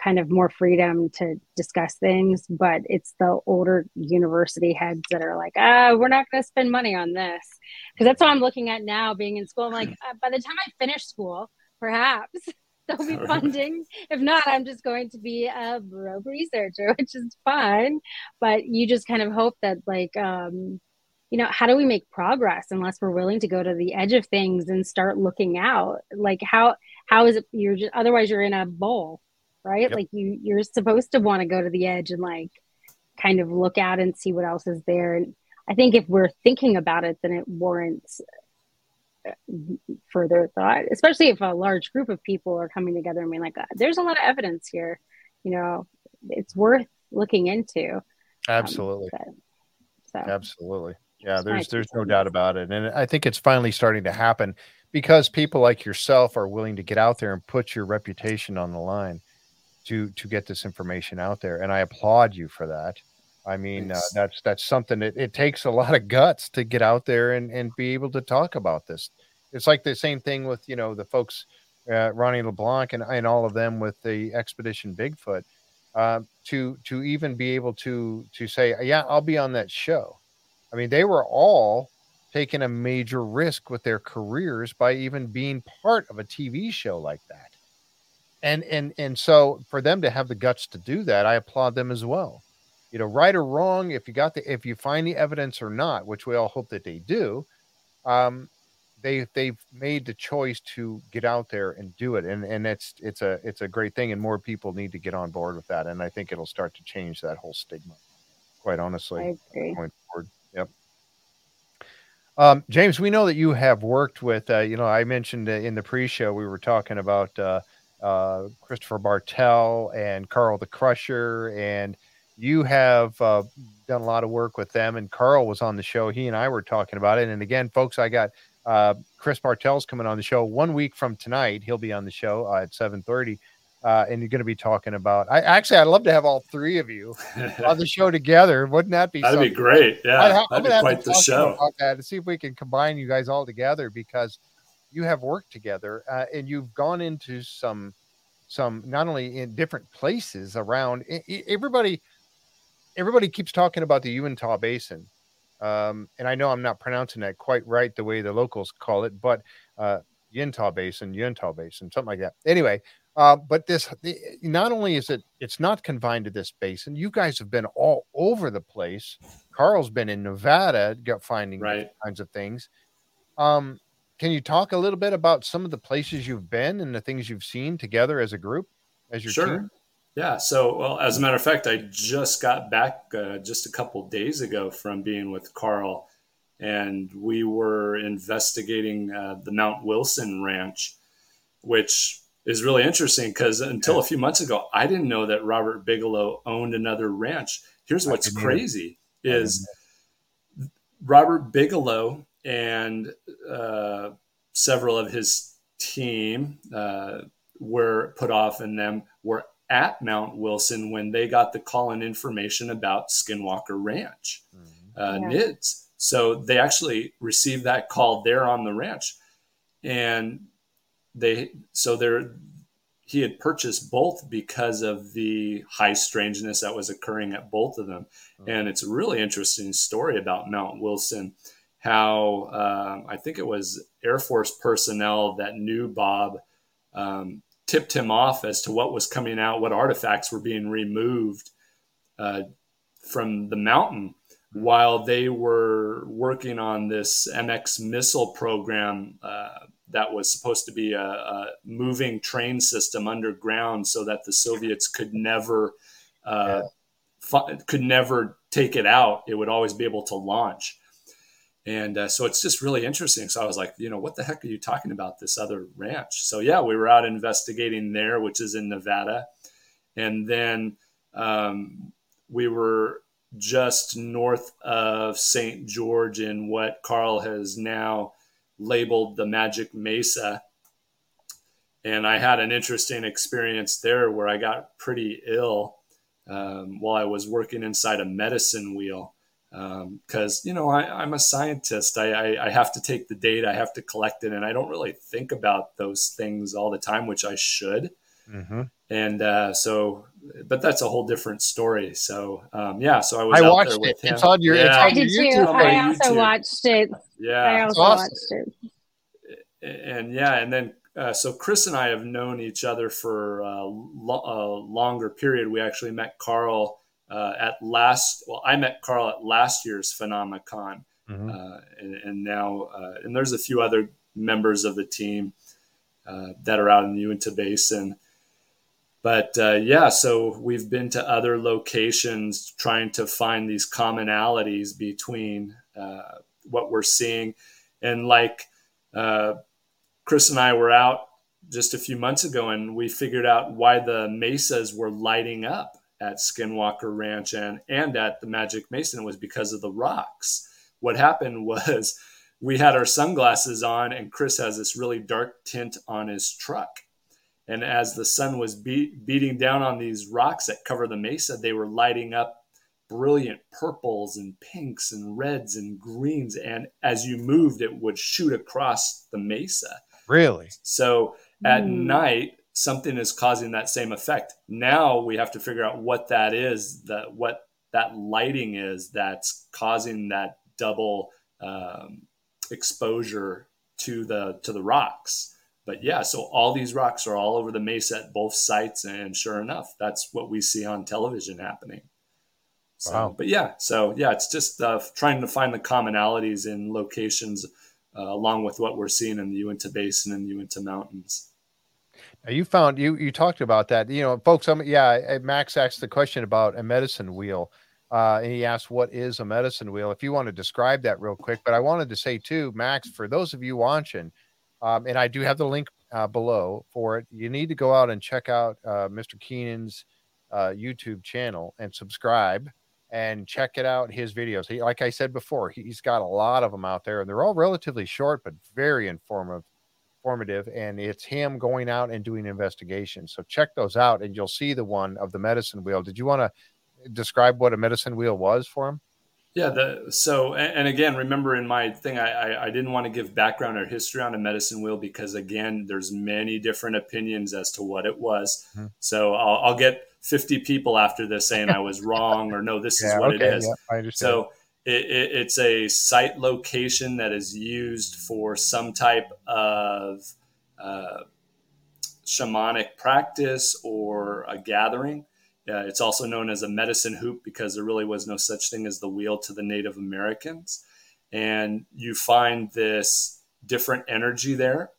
kind of more freedom to discuss things but it's the older university heads that are like ah we're not going to spend money on this. Because that's what i'm looking at now being in school. I'm like uh, by the time i finish school perhaps there'll be funding. If not i'm just going to be a rogue researcher which is fine. But you just kind of hope that like um you know how do we make progress unless we're willing to go to the edge of things and start looking out? Like how how is it you're just otherwise you're in a bowl right? Yep. Like you you're supposed to want to go to the edge and like kind of look out and see what else is there. And I think if we're thinking about it, then it warrants uh, further thought, especially if a large group of people are coming together and being like, uh, there's a lot of evidence here, you know, it's worth looking into. Absolutely. Um, so, Absolutely. Yeah, there's there's no doubt about it. And I think it's finally starting to happen because people like yourself are willing to get out there and put your reputation on the line to to get this information out there and i applaud you for that. I mean uh, that's that's something that it takes a lot of guts to get out there and and be able to talk about this. It's like the same thing with you know the folks uh, Ronny LeBlanc and, and all of them with the expedition bigfoot uh, to to even be able to to say yeah i'll be on that show. I mean they were all taking a major risk with their careers by even being part of a tv show like that and and and so for them to have the guts to do that i applaud them as well. You know right or wrong if you got the if you find the evidence or not which we all hope that they do um they they've made the choice to get out there and do it. And and it's it's a it's a great thing and more people need to get on board with that. And i think it'll start to change that whole stigma quite honestly going forward. Yep. Um, James, we know that you have worked with, uh, you know, I mentioned in the pre-show we were talking about uh, uh, Christopher Bartell and Carl the Crusher, and you have uh, done a lot of work with them. And Carl was on the show. He and I were talking about it. And again, folks, I got uh, Chris Bartell's coming on the show one week from tonight. He'll be on the show uh, at seven thirty. uh, and you're going to be talking about. I actually, I'd love to have all three of you on the show together. Wouldn't that be? That'd something? be great. Yeah, i that'd be quite the show. About that to see if we can combine you guys all together because you have worked together uh, and you've gone into some some not only in different places around everybody everybody keeps talking about the Uinta Basin. Um, and I know I'm not pronouncing that quite right the way the locals call it, but uh, Basin, Yintah Basin, something like that. Anyway, uh, but this the, not only is it it's not confined to this basin. You guys have been all over the place. Carl's been in Nevada, got finding right. kinds of things. Um, can you talk a little bit about some of the places you've been and the things you've seen together as a group, as your sure. team? Yeah. So, well, as a matter of fact, I just got back uh, just a couple days ago from being with Carl, and we were investigating uh, the Mount Wilson Ranch, which is really interesting because until a few months ago, I didn't know that Robert Bigelow owned another ranch. Here's what's crazy: is Robert Bigelow and uh, several of his team uh, were put off, and them were at Mount Wilson when they got the call and information about Skinwalker Ranch, mm-hmm. uh, yeah. NIDS. So they actually received that call there on the ranch, and they so there he had purchased both because of the high strangeness that was occurring at both of them, mm-hmm. and it's a really interesting story about Mount Wilson. How um, I think it was Air Force personnel that knew Bob um, tipped him off as to what was coming out, what artifacts were being removed uh, from the mountain while they were working on this MX missile program uh, that was supposed to be a, a, moving train system underground so that the Soviets could never uh, yeah. could never take it out. It would always be able to launch. And uh, so it's just really interesting. So I was like, you know, what the heck are you talking about this other ranch? So yeah, we were out investigating there, which is in Nevada. And then um, we were just north of St. George in what Carl has now labeled the Magic Mesa. And I had an interesting experience there where I got pretty ill um, while I was working inside a medicine wheel because um, you know I, am a scientist. I, I, I, have to take the data, I have to collect it, and I don't really think about those things all the time, which I should. Mm-hmm. And uh, so, but that's a whole different story. So um, yeah, so I was. I watched it. Him. It's on your. Yeah. It's on I did YouTube. too. I also YouTube. watched it. Yeah, I also awesome. watched it. And yeah, and then uh, so Chris and I have known each other for a, lo- a longer period. We actually met Carl uh, at last. Well, I met Carl at last year's Phenomicon, mm-hmm. uh, and, and, now uh, and there's a few other members of the team uh, that are out in the Uinta Basin. But uh, yeah, so we've been to other locations trying to find these commonalities between uh, what we're seeing, and like Chris and I were out just a few months ago, and we figured out why the mesas were lighting up at Skinwalker Ranch and, and at the Magic Mesa it was because of the rocks. What happened was we had our sunglasses on, and Chris has this really dark tint on his truck. And as the sun was beating down on these rocks that cover the mesa, they were lighting up brilliant purples and pinks and reds and greens. And as you moved, it would shoot across the mesa. Really? So at mm. night, something is causing that same effect. Now we have to figure out what that is, that what that lighting is that's causing that double um, exposure to the to the rocks. But yeah, so all these rocks are all over the mesa at both sites, and sure enough, that's what we see on television happening. So, wow. but yeah, so yeah, it's just uh, trying to find the commonalities in locations uh, along with what we're seeing in the Uinta Basin and Uinta Mountains. You found you you talked about that. You know, folks. Um, yeah, Max asked the question about a medicine wheel, uh, and he asked, "What is a medicine wheel?" If you want to describe that real quick, but I wanted to say too, Max, for those of you watching, um, and I do have the link uh, below for it. You need to go out and check out uh, Mr. Keenan's uh, YouTube channel and subscribe and check it out. His videos. He, like I said before, he's got a lot of them out there, and they're all relatively short but very informative informative, and it's him going out and doing investigations. So check those out, and you'll see the one of the medicine wheel. Did you want to describe what a medicine wheel was for him? Yeah. The, so, and, again, remember in my thing, I, I, I, didn't want to give background or history on a medicine wheel because again, there's many different opinions as to what it was. Mm-hmm. So I'll, I'll, get 50 people after this saying I was wrong or no, this yeah, is what okay, it is. Yeah, I understand. So it, it, it's a site location that is used for some type of uh, shamanic practice or a gathering. Uh, it's also known as a medicine hoop because there really was no such thing as the wheel to the Native Americans. And you find this different energy there.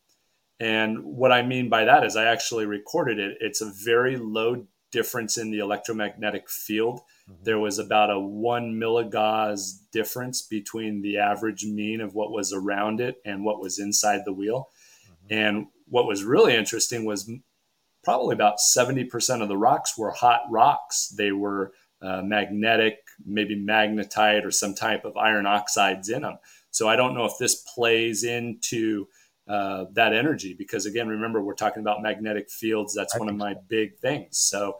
And what I mean by that is I actually recorded it. It's a very low difference in the electromagnetic field. Mm-hmm. There was about a one milligauss difference between the average mean of what was around it and what was inside the wheel. Mm-hmm. And what was really interesting was probably about 70% of the rocks were hot rocks. They were uh, magnetic, maybe magnetite or some type of iron oxides in them. So I don't know if this plays into uh, that energy because, again, remember, we're talking about magnetic fields. That's one of my big things. So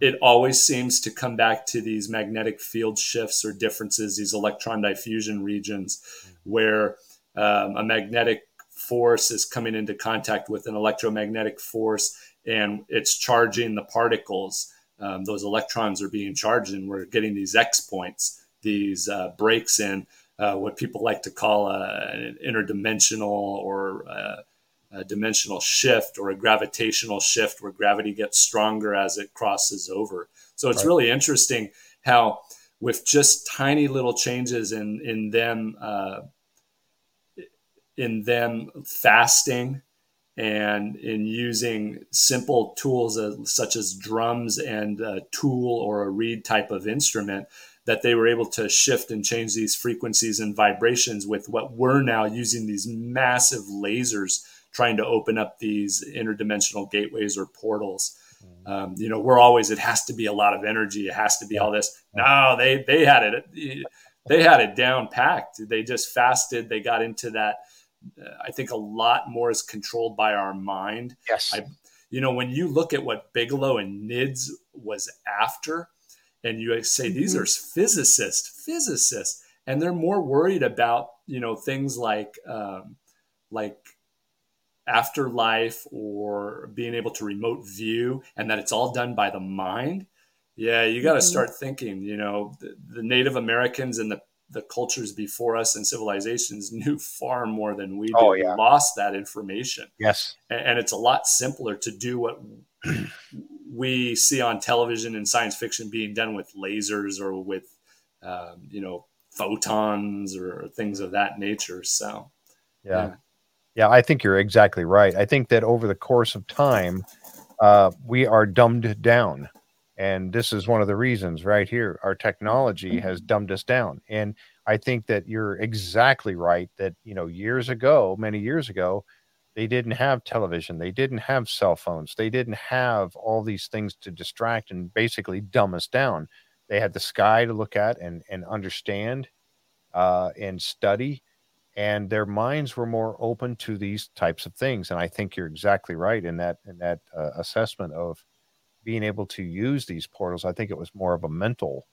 it always seems to come back to these magnetic field shifts or differences, these electron diffusion regions where um, a magnetic force is coming into contact with an electromagnetic force and it's charging the particles. Um, those electrons are being charged, and we're getting these X points, these uh, breaks in uh, what people like to call a, an interdimensional or a, dimensional shift or a gravitational shift where gravity gets stronger as it crosses over. So it's right. really interesting how, with just tiny little changes in in them uh, in them fasting and in using simple tools as, such as drums and a tool or a reed type of instrument that they were able to shift and change these frequencies and vibrations with what we're now using these massive lasers trying to open up these interdimensional gateways or portals mm-hmm. um, you know we're always it has to be a lot of energy it has to be all this no they they had it they had it down packed they just fasted they got into that I think a lot more is controlled by our mind. Yes. I, you know, when you look at what Bigelow and NIDS was after, and you say mm-hmm. these are physicists, physicists, and they're more worried about you know things like um, like afterlife or being able to remote view, and that it's all done by the mind. Yeah, you got to mm-hmm. start thinking. You know, the, the Native Americans and the the cultures before us and civilizations knew far more than we did. Oh, yeah. We lost that information. Yes. And, and it's a lot simpler to do what we see on television and science fiction being done with lasers or with, um, you know, photons or things of that nature. So, yeah. yeah. Yeah, I think you're exactly right. I think that over the course of time, uh, we are dumbed down and this is one of the reasons right here. Our technology has mm-hmm. dumbed us down. And I think that you're exactly right that, you know, years ago, many years ago, they didn't have television. They didn't have cell phones. They didn't have all these things to distract and basically dumb us down. They had the sky to look at and, and understand uh, and study. And their minds were more open to these types of things. And I think you're exactly right in that in that uh, assessment of being able to use these portals, I think it was more of a mental,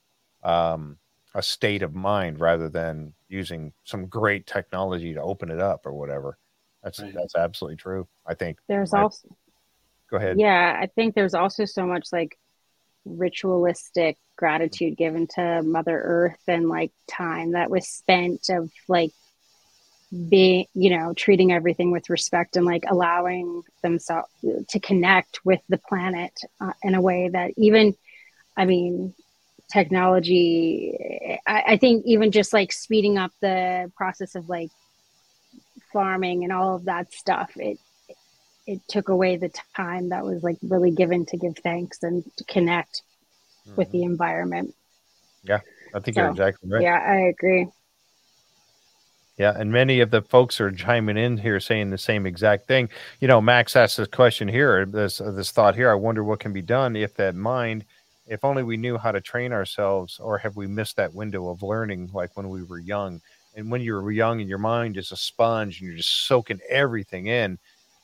um, a state of mind rather than using some great technology to open it up or whatever. That's right. that's absolutely true. I think there's I, also. Go ahead. Yeah, I think there's also so much like ritualistic gratitude given to Mother Earth and like time that was spent of like being you know treating everything with respect and like allowing themselves to connect with the planet uh, in a way that even i mean technology I, I, think even just like speeding up the process of like farming and all of that stuff it it took away the time that was like really given to give thanks and to connect mm-hmm. with the mm-hmm. environment yeah i think so, you're exactly right yeah i agree yeah, and many of the folks are chiming in here saying the same exact thing. You know, Max asked this question here, this uh, this thought here. I wonder what can be done if that mind, if only we knew how to train ourselves, or have we missed that window of learning like when we were young? And when you were young and your mind is a sponge and you're just soaking everything in,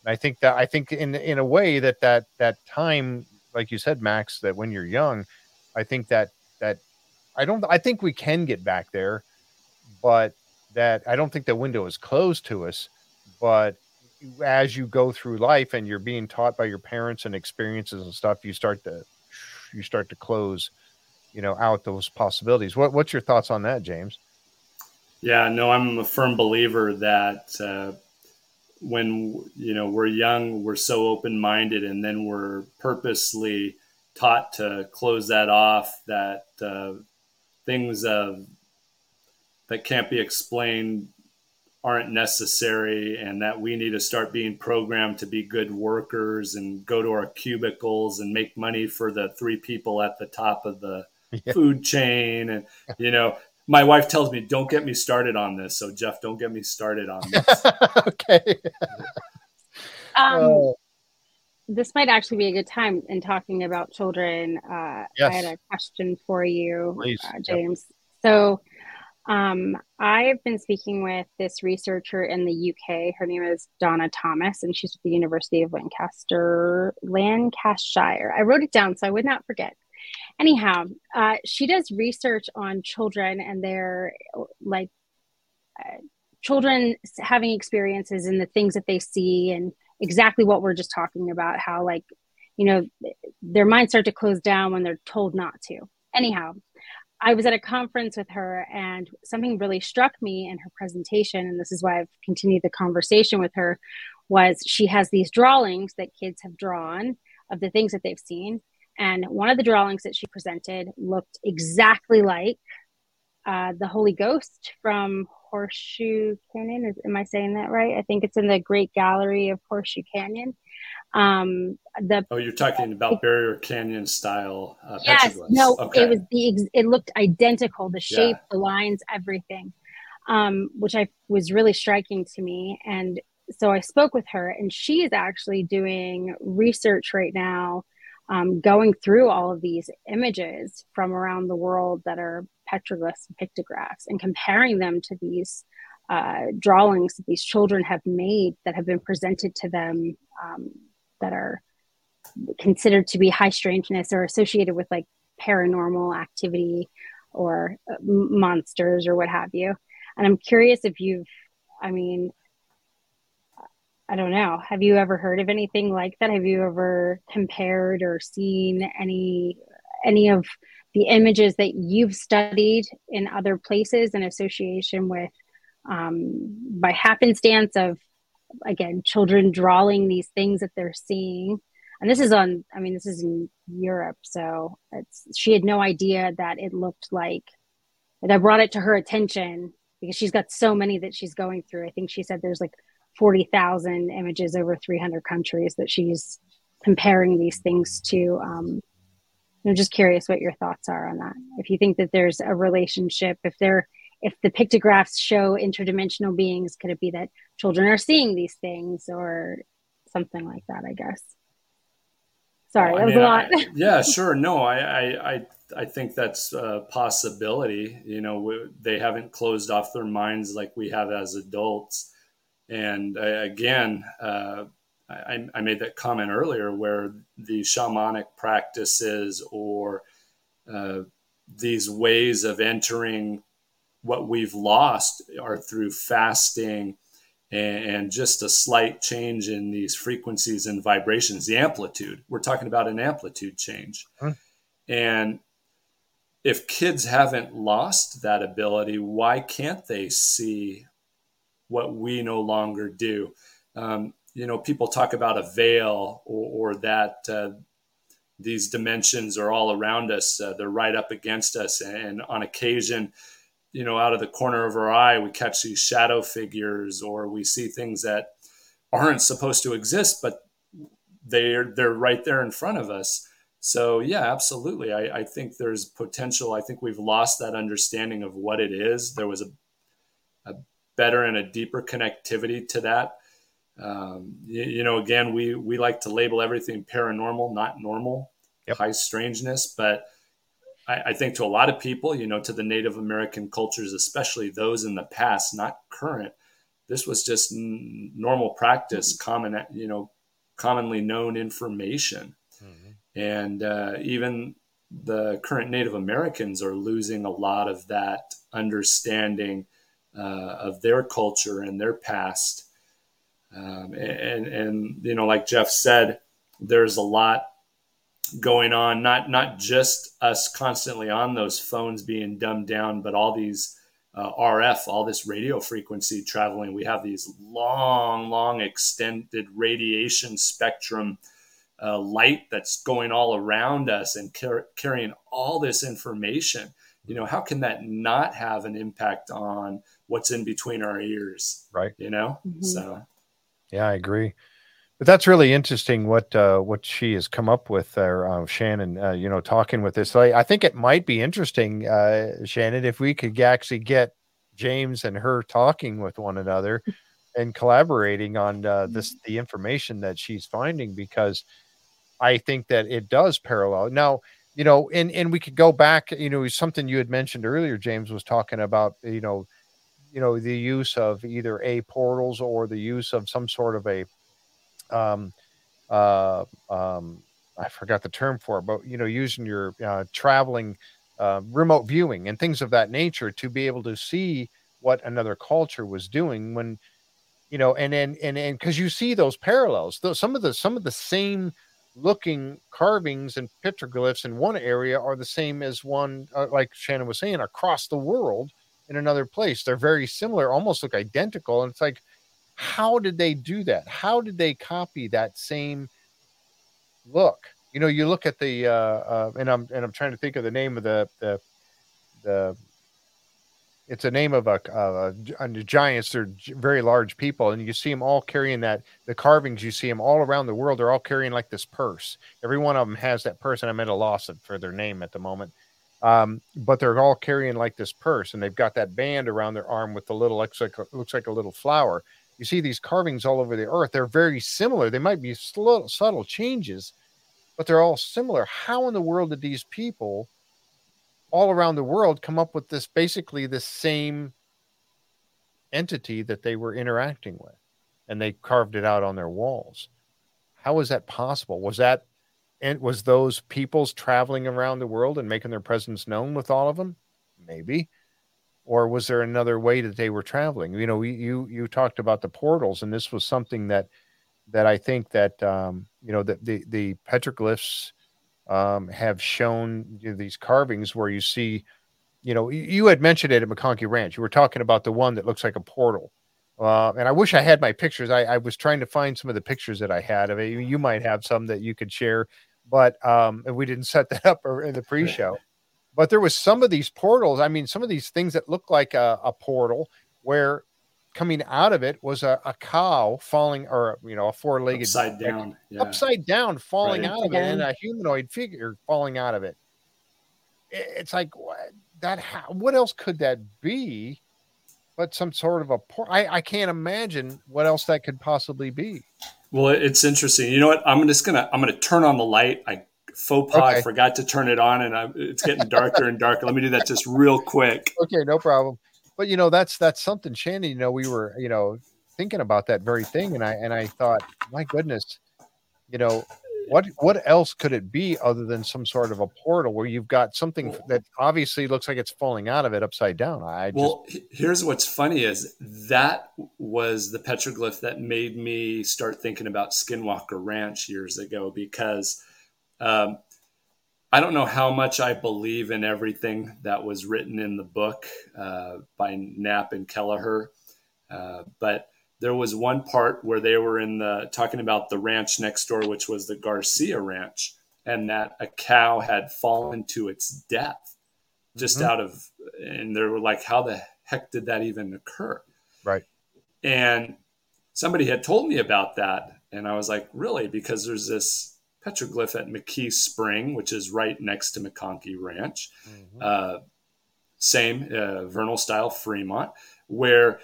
And I think that I think in in a way that that that time, like you said, Max, that when you're young, I think that that I don't I think we can get back there, but that I don't think the window is closed to us. But as you go through life and you're being taught by your parents and experiences and stuff, you start to you start to close, you know, out those possibilities. What what's your thoughts on that, James? Yeah, no, I'm a firm believer that uh, when you know we're young, we're so open minded, and then we're purposely taught to close that off. That uh, things uh, that can't be explained aren't necessary and that we need to start being programmed to be good workers and go to our cubicles and make money for the three people at the top of the yeah. food chain and you know my wife tells me don't get me started on this so jeff don't get me started on this okay um, oh. this might actually be a good time in talking about children uh, yes. i had a question for you uh, james yep. so um, I've been speaking with this researcher in the UK. Her name is Donna Thomas, and she's at the University of Lancaster, Lancashire. I wrote it down so I would not forget. Anyhow, uh, she does research on children and their like uh, children having experiences and the things that they see, and exactly what we're just talking about. How like you know their minds start to close down when they're told not to. Anyhow, I was at a conference with her, and something really struck me in her presentation, and this is why I've continued the conversation with her. Was she has these drawings that kids have drawn of the things that they've seen, and one of the drawings that she presented looked exactly like uh, the Holy Ghost from Horseshoe Canyon. Is, am I saying that right? I think it's in the Great Gallery of Horseshoe Canyon. Um, the oh, you're talking about Barrier Canyon style. Uh, yes, no, okay. it was the it looked identical. The shape, yeah. the lines, everything, um, which I was really striking to me. And so I spoke with her, and she is actually doing research right now, um, going through all of these images from around the world that are petroglyphs and pictographs, and comparing them to these uh, drawings that these children have made that have been presented to them um, that are considered to be high strangeness or associated with like paranormal activity or uh, monsters or what have you. And I'm curious if you've, I mean, I don't know. Have you ever heard of anything like that? Have you ever compared or seen any any of the images that you've studied in other places in association with um, by happenstance of again children drawing these things that they're seeing. And this is on i mean this is in europe so it's she had no idea that it looked like and i brought it to her attention because she's got so many that she's going through. I think she said there's like 40,000 images over 300 countries that she's comparing these things to um, i'm just curious what your thoughts are on that. If you think that there's a relationship if there if the pictographs show interdimensional beings, could it be that children are seeing these things or something like that? I guess. Sorry, that was mean, a lot. I, yeah, sure. No, I, I, I think that's a possibility. You know, they haven't closed off their minds like we have as adults. And uh, again, uh, I, I, made that comment earlier where the shamanic practices or uh, these ways of entering what we've lost are through fasting and, just a slight change in these frequencies and vibrations, the amplitude. We're talking about an amplitude change. Huh. And if kids haven't lost that ability, why can't they see what we no longer do? Um, you know, people talk about a veil or, or that uh, these dimensions are all around us, uh, they're right up against us. And on occasion, you know, out of the corner of our eye, we catch these shadow figures or we see things that aren't supposed to exist, but they're they're right there in front of us. So yeah, absolutely. I, I think there's potential. I think we've lost that understanding of what it is. There was a, a better and a deeper connectivity to that. Um, you, you, know, again, we we like to label everything paranormal, not normal, yep. high strangeness, but I, I, think to a lot of people, you know, to the Native American cultures, especially those in the past, not current, this was just n- normal practice, common, you know, commonly known information. Mm-hmm. And uh, even the current Native Americans are losing a lot of that understanding uh, of their culture and their past. Um, and, and, you know, like Jeff said, there's a lot going on, not, not just us constantly on those phones being dumbed down, but all these uh, RF, all this radio frequency traveling. We have these long, long extended radiation spectrum uh, light that's going all around us and car- carrying all this information. You know, how can that not have an impact on what's in between our ears? Right. You know, Mhm. so Yeah, I agree. But that's really interesting what uh, what she has come up with there, uh, Shannon. Uh, you know, talking with this, I, I think it might be interesting, uh, Shannon, if we could actually get James and her talking with one another and collaborating on uh, this the information that she's finding because I think that it does parallel now. You know, and and we could go back. You know, something you had mentioned earlier. James was talking about. You know, you know the use of either a portals or the use of some sort of a um uh um i forgot the term for it but you know using your uh, traveling uh, remote viewing and things of that nature to be able to see what another culture was doing when you know and and and and because you see those parallels though some of the some of the same looking carvings and petroglyphs in one area are the same as one uh, like shannon was saying across the world in another place. They're very similar almost look identical and it's like how did they do that? How did they copy that same look? You know you look at the uh, uh and i'm and i'm trying to think of the name of the the the it's a name of a, a, a giants. They're very large people and you see them all carrying that the carvings you see them all around the world they're all carrying like this purse. Every one of them has that purse and i'm at a loss for their name at the moment. Um, but they're all carrying like this purse and they've got that band around their arm with the little looks like looks like a little flower you see these carvings all over the earth they're very similar. They might be slow, subtle changes but they're all similar. How in the world did these people all around the world come up with this basically the same entity that they were interacting with? And they carved it out on their walls. How is that possible? Was that and was those peoples traveling around the world and making their presence known with all of them? Maybe or was there another way that they were traveling you know you you talked about the portals and this was something that that i think that um you know that the the petroglyphs um, have shown you know, these carvings where you see, you know, you, you had mentioned it at McConkie Ranch. You were talking about the one that looks like a portal. Uh, and I wish I had my pictures. I, I, was trying to find some of the pictures that I had of it. You, you might have some that you could share, but um, we didn't set that up in the pre-show. But there was some of these portals. I mean, some of these things that looked like a, a portal where coming out of it was a, a cow falling or you know a four-legged upside down yeah. upside down falling Right. out of it and a humanoid figure falling out of it it's like what that how, what else could that be but some sort of a por- I, I can't imagine what else that could possibly be Well, it's interesting. You know what? I'm just gonna I'm gonna turn on the light. I faux pas. I forgot to turn it on, and I, it's getting darker and darker. Let me do that just real quick. okay no problem but you know that's that's something shannon you know we were you know thinking about that very thing and i and i thought my goodness you know what what else could it be other than some sort of a portal where you've got something that obviously looks like it's falling out of it upside down i just Well, here's what's funny is that was the petroglyph that made me start thinking about Skinwalker Ranch years ago because um, I don't know how much I believe in everything that was written in the book uh, by Knapp and Kelleher, uh, but there was one part where they were in the talking about the ranch next door, which was the Garcia Ranch, and that a cow had fallen to its death just Mhm. out of, and they were like, how the heck did that even occur? Right. And somebody had told me about that, and I was like, really? Because there's this petroglyph at McKee Spring, which is right next to McConkie Ranch uh, same uh, vernal style Fremont, where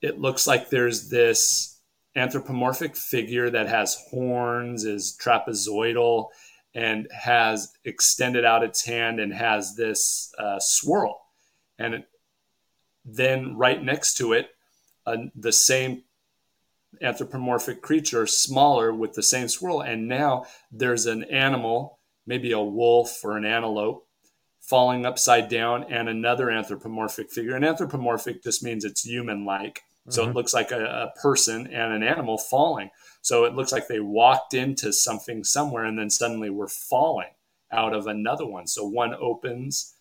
it looks like there's this anthropomorphic figure that has horns, is trapezoidal, and has extended out its hand and has this uh, swirl. And it- then right next to it, a, the same anthropomorphic creature, smaller with the same swirl. And now there's an animal, maybe a wolf or an antelope, falling upside down, and another anthropomorphic figure. And anthropomorphic just means it's human like. So mm-hmm. it looks like a, a, person and an animal falling. So it looks like they walked into something somewhere and then suddenly were falling out of another one. So one opens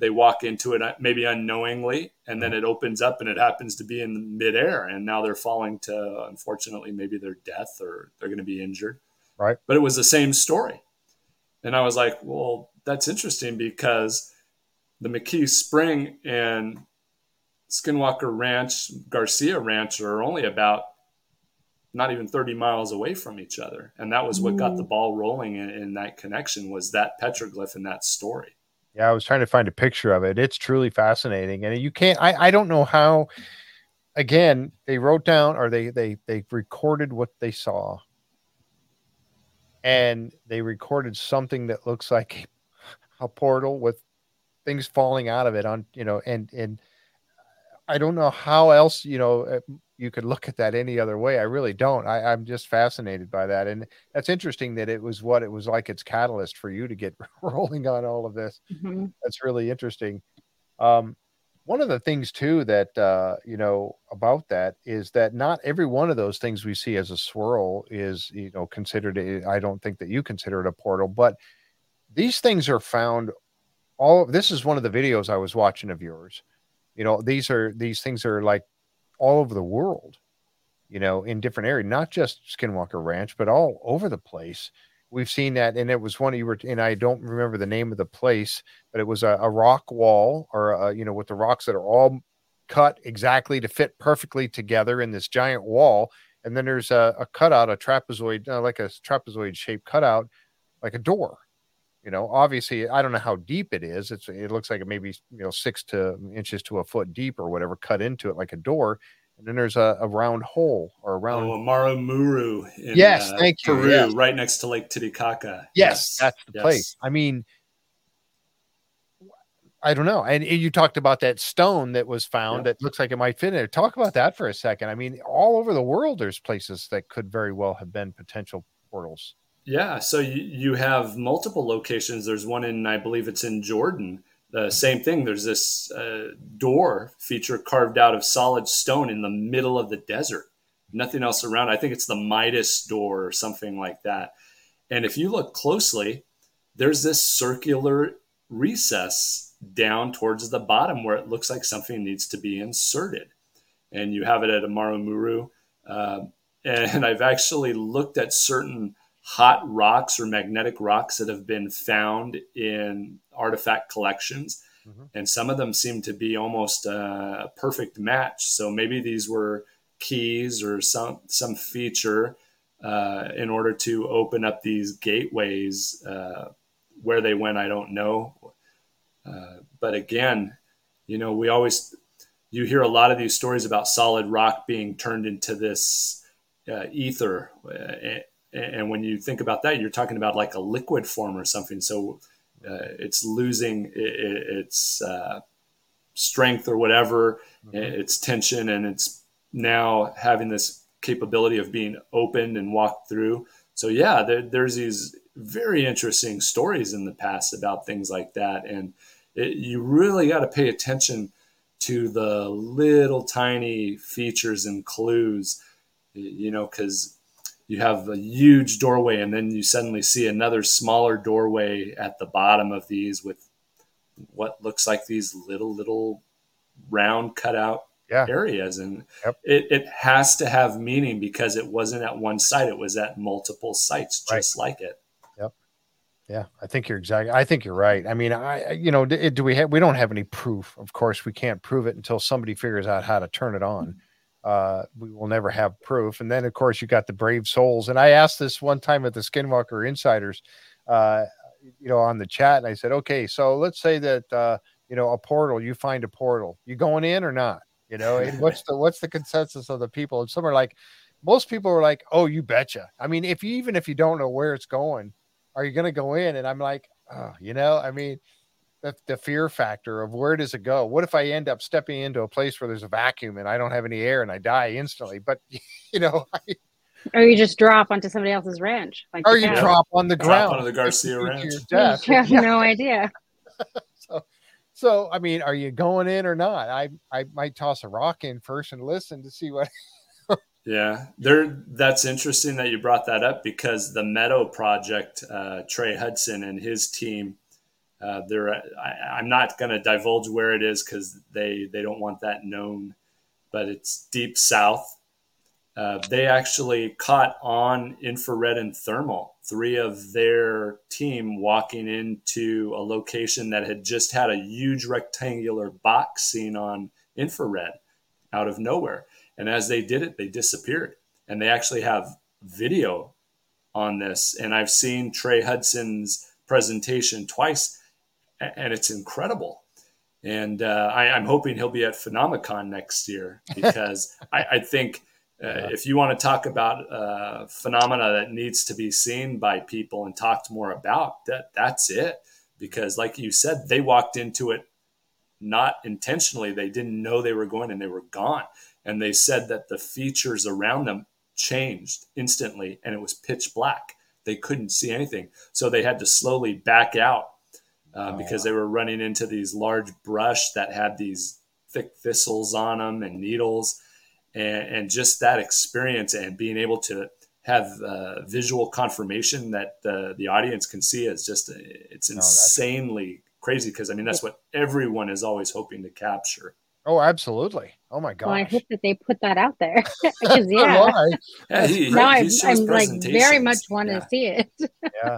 they walk into it uh, maybe unknowingly and then it opens up and it happens to be in midair and now they're falling to unfortunately maybe their death or they're going to be injured. Right. But it was the same story. And i was like well that's interesting because the mckee spring and skinwalker ranch garcia ranch are only about not even 30 miles away from each other. And that was what got the ball rolling in, in that connection was that petroglyph and that story yeah, I was trying to find a picture of it. It's truly fascinating, and you can't. I I don't know how. Again, they wrote down or they they they recorded what they saw, and they recorded something that looks like a portal with things falling out of it on you know and and I don't know how else you know you could look at that any other way. I really don't. I, I'm just fascinated by that, and that's interesting that it was what it was like its catalyst for you to get rolling on all of this. Mm-hmm. That's really interesting. Um, one of the things too that uh, you know about that is that not every one of those things we see as a swirl is you know considered. A, I don't think that you consider it a portal, but these things are found. All this is one of the videos I was watching of yours. You know, these are these things are like all over the world, you know, in different areas, not just Skinwalker Ranch, but all over the place. We've seen that, and it was one of you were, and I don't remember the name of the place, but it was a, a rock wall, or a, you know, with the rocks that are all cut exactly to fit perfectly together in this giant wall. And then there's a, a cutout, a trapezoid, uh, like a trapezoid shaped cutout, like a door. You know, obviously, I don't know how deep it is. It's it looks like it maybe you know six to inches to a foot deep or whatever, cut into it like a door. And then there's a, a round hole or a round. Oh, Muru. In, yes, uh, thank you. Peru, yes. right next to Lake Titicaca. Yes, yes. that's the yes. place. I mean, I don't know. And you talked about that stone that was found yeah. that looks like it might fit in there. Talk about that for a second. I mean, all over the world, there's places that could very well have been potential portals. Yeah, so you, you have multiple locations. There's one in, I believe it's in Jordan. The same thing. There's this uh, door feature carved out of solid stone in the middle of the desert. Nothing else around. I think it's the Midas door or something like that. And if you look closely, there's this circular recess down towards the bottom where it looks like something needs to be inserted. And you have it at Amaro Uh, and I've actually looked at certain hot rocks or magnetic rocks that have been found in artifact collections. Mm-hmm. And some of them seem to be almost a perfect match. So maybe these were keys or some some feature uh, in order to open up these gateways. Uh, where they went, I don't know. Uh, but again, you know, we always you hear a lot of these stories about solid rock being turned into this uh, ether uh, and when you think about that, you're talking about like a liquid form or something. So uh, it's losing its uh, strength or whatever, mm-hmm. its tension, and it's now having this capability of being opened and walked through. So yeah, there, there's these very interesting stories in the past about things like that, and it, you really got to pay attention to the little tiny features and clues, you know, because you have a huge doorway and then you suddenly see another smaller doorway at the bottom of these with what looks like these little little round cutout yeah. areas and yep. it, it has to have meaning because it wasn't at one site it was at multiple sites just right. like it yep yeah i think you're exactly i think you're right i mean i you know do, do we have we don't have any proof of course we can't prove it until somebody figures out how to turn it on uh, we will never have proof. And then, of course, you got the brave souls. And I asked this one time at the Skinwalker Insiders, uh, you know, on the chat, and I said, okay, so let's say that uh, you know a portal, you find a portal, you going in or not? You know, and what's the what's the consensus of the people? And some are like, most people are like, oh, you betcha. I mean, if you even if you don't know where it's going, are you going to go in? And I'm like, oh, you know, I mean, the, the fear factor of where does it go? What if I end up stepping into a place where there's a vacuum and I don't have any air and I die instantly? But you know, I, or you just drop onto somebody else's ranch, like or you drop on the drop ground onto the Garcia ranch. You have no idea. so, so I mean, are you going in or not? I I might toss a rock in first and listen to see what. yeah, there. That's interesting that you brought that up because the Meadow Project, uh, Trey Hudson and his team uh, there, I, am not going to divulge where it is because they they don't want that known, but it's deep south. Uh, they actually caught on infrared and thermal three of their team walking into a location that had just had a huge rectangular box seen on infrared out of nowhere. And as they did it, they disappeared. And they actually have video on this. And I've seen Trey Hudson's presentation twice and it's incredible. And uh, I, am hoping he'll be at Phenomicon next year because I, I, think uh, yeah. if you want to talk about uh, phenomena that needs to be seen by people and talked more about, that that's it. Because, like you said, they walked into it not intentionally; they didn't know they were going, and they were gone. And they said that the features around them changed instantly, and it was pitch black. They couldn't see anything, so they had to slowly back out uh, oh, because they were running into these large brush that had these thick thistles on them and needles. And, and just that experience and being able to have uh, visual confirmation that uh, the audience can see is just it's insanely crazy because I mean that's what everyone is always hoping to capture. Oh, absolutely! Oh my god! Well, I hope that they put that out there because yeah, yeah he, now he, I'm, I'm like very much want to yeah. see it. yeah,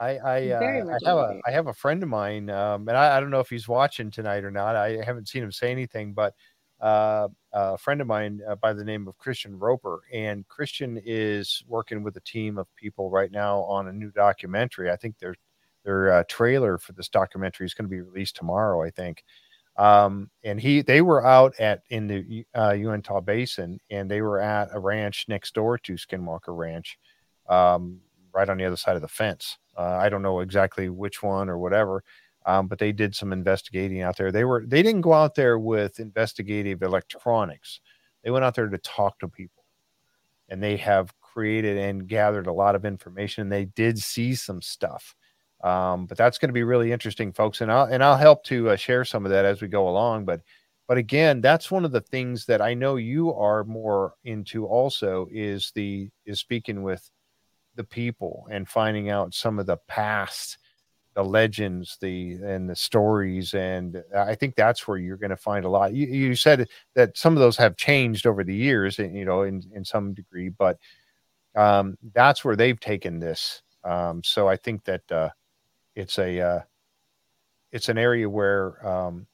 I I, uh, I have a I have a friend of mine, um, and I, I, don't know if he's watching tonight or not. I haven't seen him say anything, but uh, a friend of mine uh, by the name of Christian Roper, and Christian is working with a team of people right now on a new documentary. I think their their uh, trailer for this documentary is going to be released tomorrow. I think. Um, and he they were out at in the uh, Uinta Basin, and they were at a ranch next door to Skinwalker Ranch, um, right on the other side of the fence uh, I don't know exactly which one or whatever, um, but they did some investigating out there. They were they didn't go out there with investigative electronics. They went out there to talk to people, and they have created and gathered a lot of information. They did see some stuff, um, but that's going to be really interesting, folks. And I'll and I'll help to uh, share some of that as we go along. But but again, that's one of the things that I know you are more into. Also, is the is speaking with the people and finding out some of the past the legends the and the stories and i think that's where you're going to find a lot. You, you, said that some of those have changed over the years you know in, in some degree but um, that's where they've taken this. Um, so i think that uh, it's a uh, it's an area where um,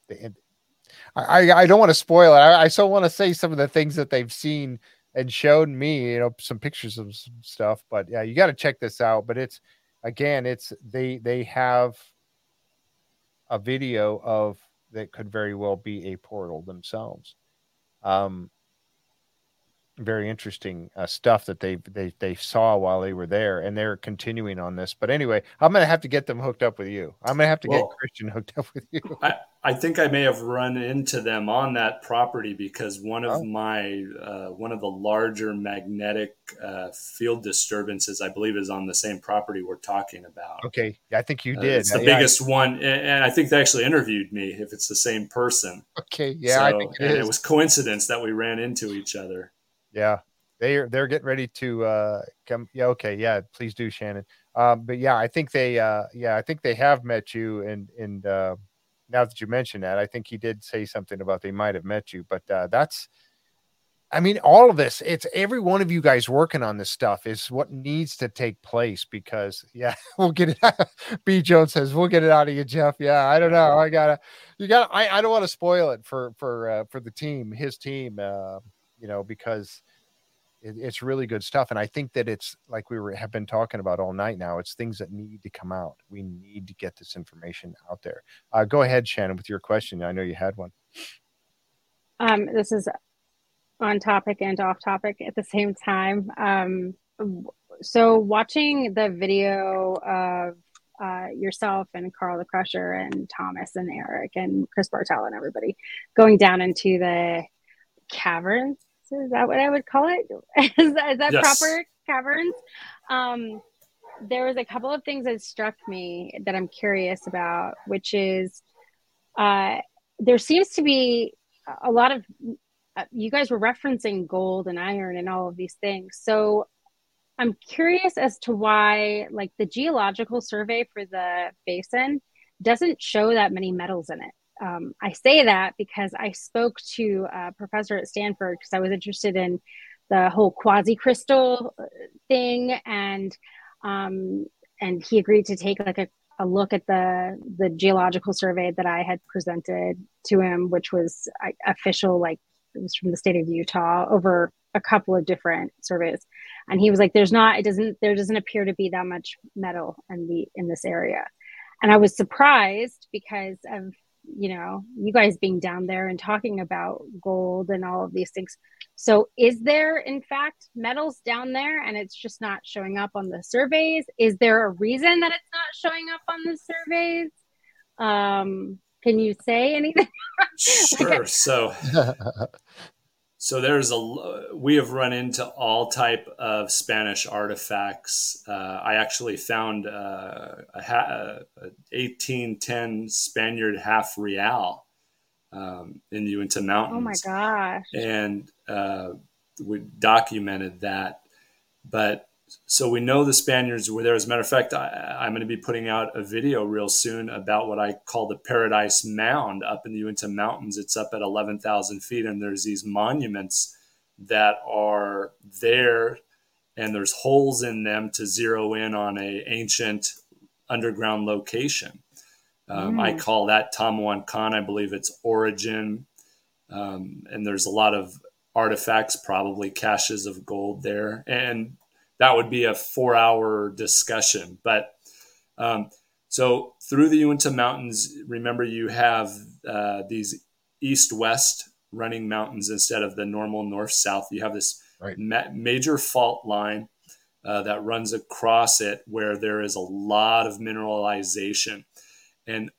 I, I don't want to spoil it. I, I still want to say some of the things that they've seen and showed me, you know, some pictures of some stuff. But yeah, you got to check this out. But it's again, it's they they have a video of that could very well be a portal themselves. Um, very interesting uh, stuff that they they they saw while they were there, and they're continuing on this. But anyway, I'm gonna have to get them hooked up with you. I'm gonna have to well, get Christian hooked up with you. I, I think I may have run into them on that property because one of oh. my uh, one of the larger magnetic uh, field disturbances, I believe, is on the same property we're talking about. Okay, I think you uh, did. it's the yeah, biggest I, one, and I think they actually interviewed me. If it's the same person. Okay, yeah, so, I think it, it was coincidence that we ran into each other. Yeah, they're they're getting ready to uh, come. Yeah, okay, yeah, please do, Shannon. Um, but yeah, I think they uh, yeah, I think they have met you, and and uh, now that you mention that, I think he did say something about they might have met you, but uh, that's. I mean, all of this, it's every one of you guys working on this stuff is what needs to take place because, yeah, we'll get it. B. Jones says, we'll get it out of you, Jeff. Yeah, I don't know. I gotta, you gotta, I, I don't want to spoil it for, for, uh, for the team, his team, uh, you know, because it, it's really good stuff. And I think that it's like we were, have been talking about all night now. It's things that need to come out. We need to get this information out there. Uh, go ahead, Shannon, with your question. I know you had one. Um, this is on topic and off topic at the same time. Um, so watching the video of uh, yourself and Carl the Crusher and Thomas and Eric and Chris Bartell and everybody going down into the caverns. Is that what I would call it? is that, is that yes. proper caverns? Um, there was a couple of things that struck me that I'm curious about, which is uh, there seems to be a lot of uh, you guys were referencing gold and iron and all of these things. So I'm curious as to why, like, the geological survey for the basin doesn't show that many metals in it. Um, I say that because I spoke to a professor at Stanford because I was interested in the whole quasi crystal uh, thing, and um, and he agreed to take like a, a look at the the geological survey that I had presented to him, which was uh, official, like it was from the state of Utah over a couple of different surveys. And he was like there's not it doesn't there doesn't appear to be that much metal in the in this area. And i was surprised because of you know you guys being down there and talking about gold and all of these things. So is there in fact metals down there and it's just not showing up on the surveys? Is there a reason that it's not showing up on the surveys? Um can you say anything? Sure. So So there's a we have run into all type of Spanish artifacts. Uh, I actually found uh, a, a, a, 1810 Spaniard half real um, in the Uinta Mountains. Oh my gosh! And uh, we documented that, but so we know the Spaniards were there. As a matter of fact, I, am going to be putting out a video real soon about what I call the Paradise Mound up in the Uinta Mountains. It's up at 11,000 feet, and there's these monuments that are there, and there's holes in them to zero in on a ancient underground location. Um, mm. I call that Tamoanchan. I believe it's origin, um, and there's a lot of artifacts, probably caches of gold there, and that would be a four hour discussion. But um, so through the Uinta Mountains, remember you have uh, these east west running mountains instead of the normal north south. You have this right. ma- major fault line uh, that runs across it where there is a lot of mineralization. And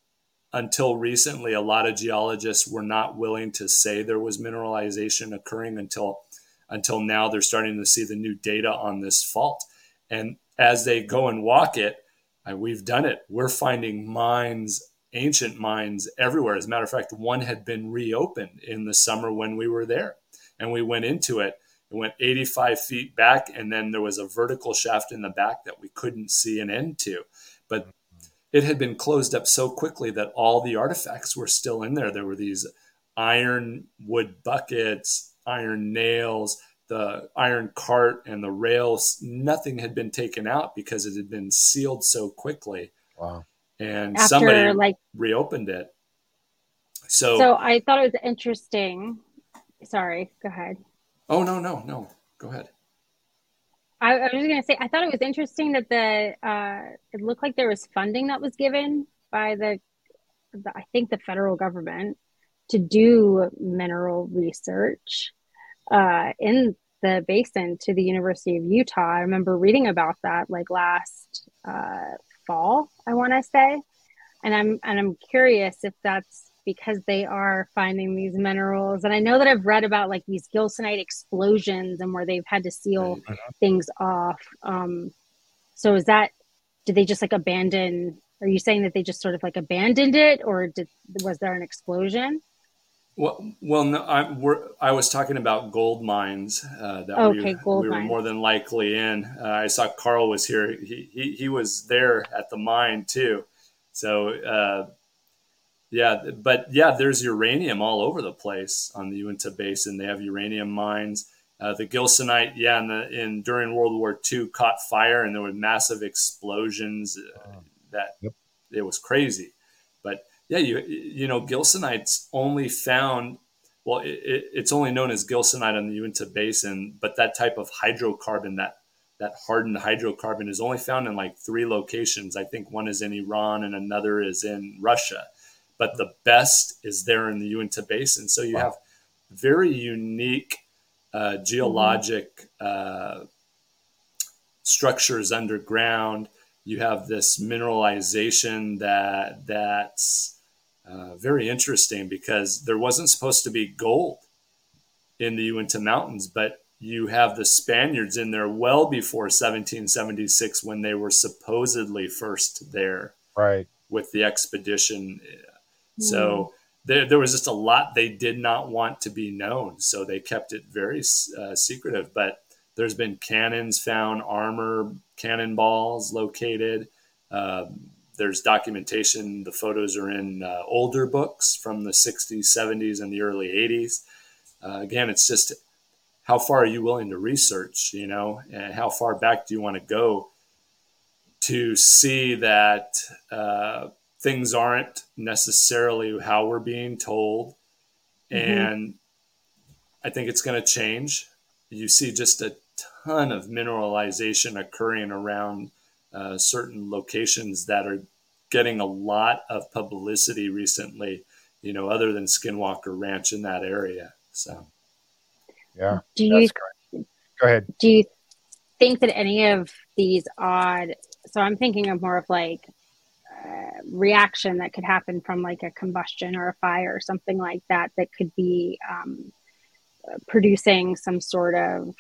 until recently, a lot of geologists were not willing to say there was mineralization occurring until until now they're starting to see the new data on this fault. And as they go and walk it, we've done it. We're finding mines, ancient mines everywhere. As a matter of fact, one had been reopened in the summer when we were there. And we went into it. It went 85 feet back, and then there was a vertical shaft in the back that we couldn't see an end to. But it had been closed up so quickly that all the artifacts were still in there. There were these iron wood buckets, iron nails, the iron cart, and the rails. Nothing had been taken out because it had been sealed so quickly. Wow. And After, somebody like reopened it. So, so I thought it was interesting. Sorry, go ahead. Oh no, no, no. Go ahead. I, I was going to say, I thought it was interesting that the uh, it looked like there was funding that was given by the, the I think the federal government to do mineral research uh, in the basin to the University of Utah. I remember reading about that like last uh, fall, I want to say, and I'm and I'm curious if that's because they are finding these minerals. And I know that I've read about like these gilsonite explosions and where they've had to seal mm-hmm. things off. Um, so is that did they just like abandon? Are you saying that they just sort of like abandoned it, or did was there an explosion? Well, well, no, I, I was talking about gold mines uh, that okay, we, we were more than likely in. Uh, I saw Carl was here. He, he, he was there at the mine too. So, uh, yeah, but yeah, there's uranium all over the place on the Uinta Basin. They have uranium mines. Uh, the gilsonite, yeah, in, the, in during World War II caught fire and there were massive explosions. Uh, that yep. it was crazy. Yeah, you you know, gilsonite's only found. Well, it, it's only known as gilsonite on the Uinta Basin, but that type of hydrocarbon, that that hardened hydrocarbon, is only found in like three locations. I think one is in Iran and another is in Russia, but the best is there in the Uinta Basin. So you wow. have very unique uh, geologic uh, structures underground you have this mineralization that that's uh, very interesting because there wasn't supposed to be gold in the Uinta Mountains, but you have the Spaniards in there well before 1776 when they were supposedly first there, right, with the expedition. Mm. So there, there was just a lot they did not want to be known, so they kept it very uh, secretive. But there's been cannons found, armor, cannonballs located. Um, there's documentation. The photos are in uh, older books from the 60s, 70s, and the early 80s. Uh, again, it's just how far are you willing to research, you know, and how far back do you want to go to see that uh, things aren't necessarily how we're being told. Mm-hmm. And I think it's going to change. You see just a ton of mineralization occurring around uh, certain locations that are getting a lot of publicity recently, you know, other than Skinwalker Ranch in that area. So, yeah. Do you go ahead? Do you think that any of these odd? So I'm thinking of more of like uh, reaction that could happen from like a combustion or a fire or something like that that could be um, producing some sort of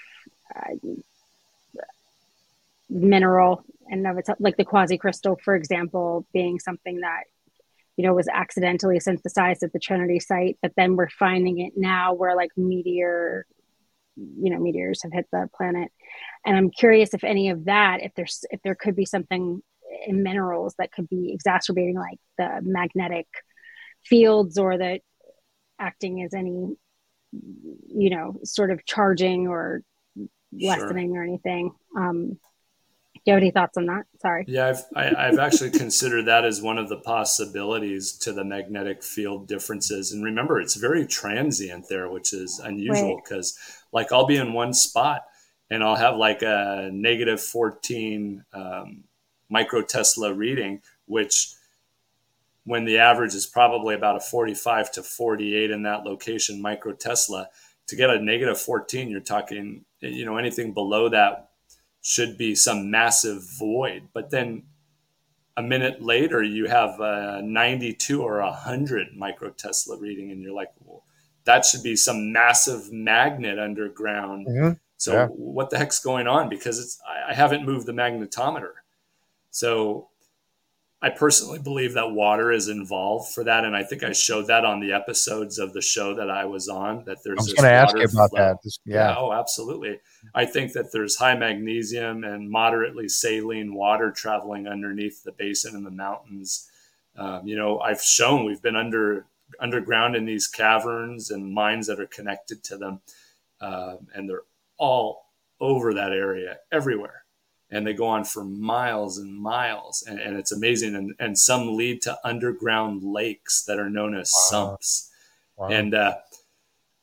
uh, mineral and of itself, like the quasi crystal, for example, being something that you know was accidentally synthesized at the Trinity site, but then we're finding it now where like meteor, you know, meteors have hit the planet, and I'm curious if any of that, if there's if there could be something in minerals that could be exacerbating like the magnetic fields or that acting as any you know sort of charging or lessening sure. or anything um you have any thoughts on that? Sorry. Yeah i've I, have i have actually considered that as one of the possibilities to the magnetic field differences. And remember it's very transient there which is unusual because right. like i'll be in one spot and i'll have like a negative 14 um, micro Tesla reading, which when the average is probably about a 45 to 48 in that location micro Tesla, to get a negative 14, you're talking, you know, anything below that should be some massive void. But then a minute later, you have a 92 or a 100 micro Tesla reading, and you're like, well, that should be some massive magnet underground. Mm-hmm. So yeah. what the heck's going on? Because it's I haven't moved the magnetometer. So I personally believe that water is involved for that, and I think I showed that on the episodes of the show that I was on. That there's. I was going to ask you about flow. that. This, yeah. yeah. Oh, absolutely. I think that there's high magnesium and moderately saline water traveling underneath the basin in the mountains. Um, you know, I've shown we've been under underground in these caverns and mines that are connected to them, um, and they're all over that area, everywhere and they go on for miles and miles and, and it's amazing and, and some lead to underground lakes that are known as wow. sumps wow. and uh,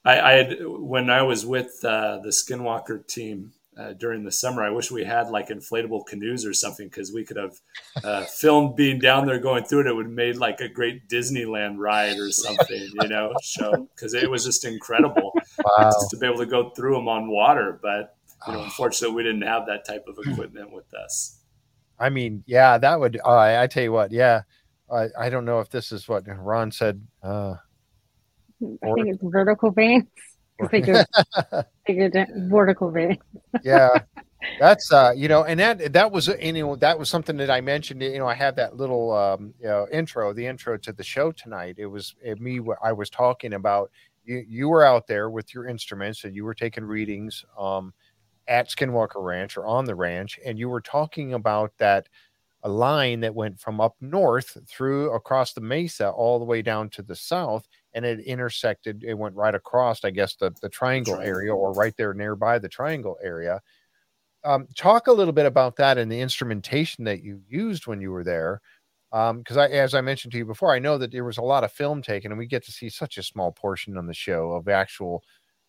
I, I, had when i was with uh, the skinwalker team uh, during the summer i wish we had like inflatable canoes or something because we could have uh, filmed being down there going through it it would have made like a great disneyland ride or something you know show because it was just incredible wow. just to be able to go through them on water but you know, unfortunately, we didn't have that type of equipment with us. I mean, yeah, that would. Uh, I tell you what, yeah, I, I don't know if this is what Ron said. Uh, I think it's vertical veins. I think it's vertical veins. yeah, that's uh, you know, and that that was you know that was something that I mentioned. You know, I had that little um, you know intro, the intro to the show tonight. It was it, me. I was talking about you. You were out there with your instruments and you were taking readings. Um, at Skinwalker Ranch or on the ranch, and you were talking about that a line that went from up north through across the mesa all the way down to the south, and it intersected. It went right across, I guess, the the triangle, triangle. area, or right there nearby the triangle area. Um, talk a little bit about that and the instrumentation that you used when you were there because um, I, as I mentioned to you before, I know that there was a lot of film taken, and we get to see such a small portion on the show of actual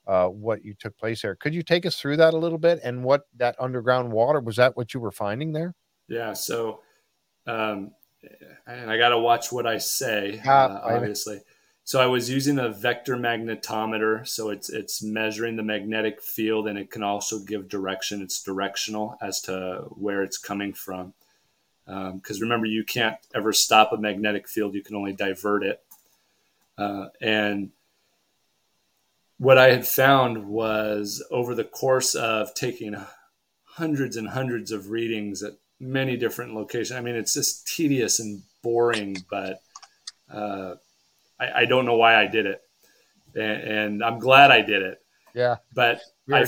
uh, what you took place there. Could you take us through that a little bit and what that underground water was that what you were finding there? Yeah. So, um, and I got to watch what I say, uh, obviously. So I was using a vector magnetometer. So it's it's measuring the magnetic field, and it can also give direction. It's directional as to where it's coming from. Because um, remember, you can't ever stop a magnetic field; you can only divert it. Uh, and what I had found was over the course of taking hundreds and hundreds of readings at many different locations. I mean, it's just tedious and boring, but uh, I, I, don't know why I did it, and, and I'm glad I did it. Yeah, but I,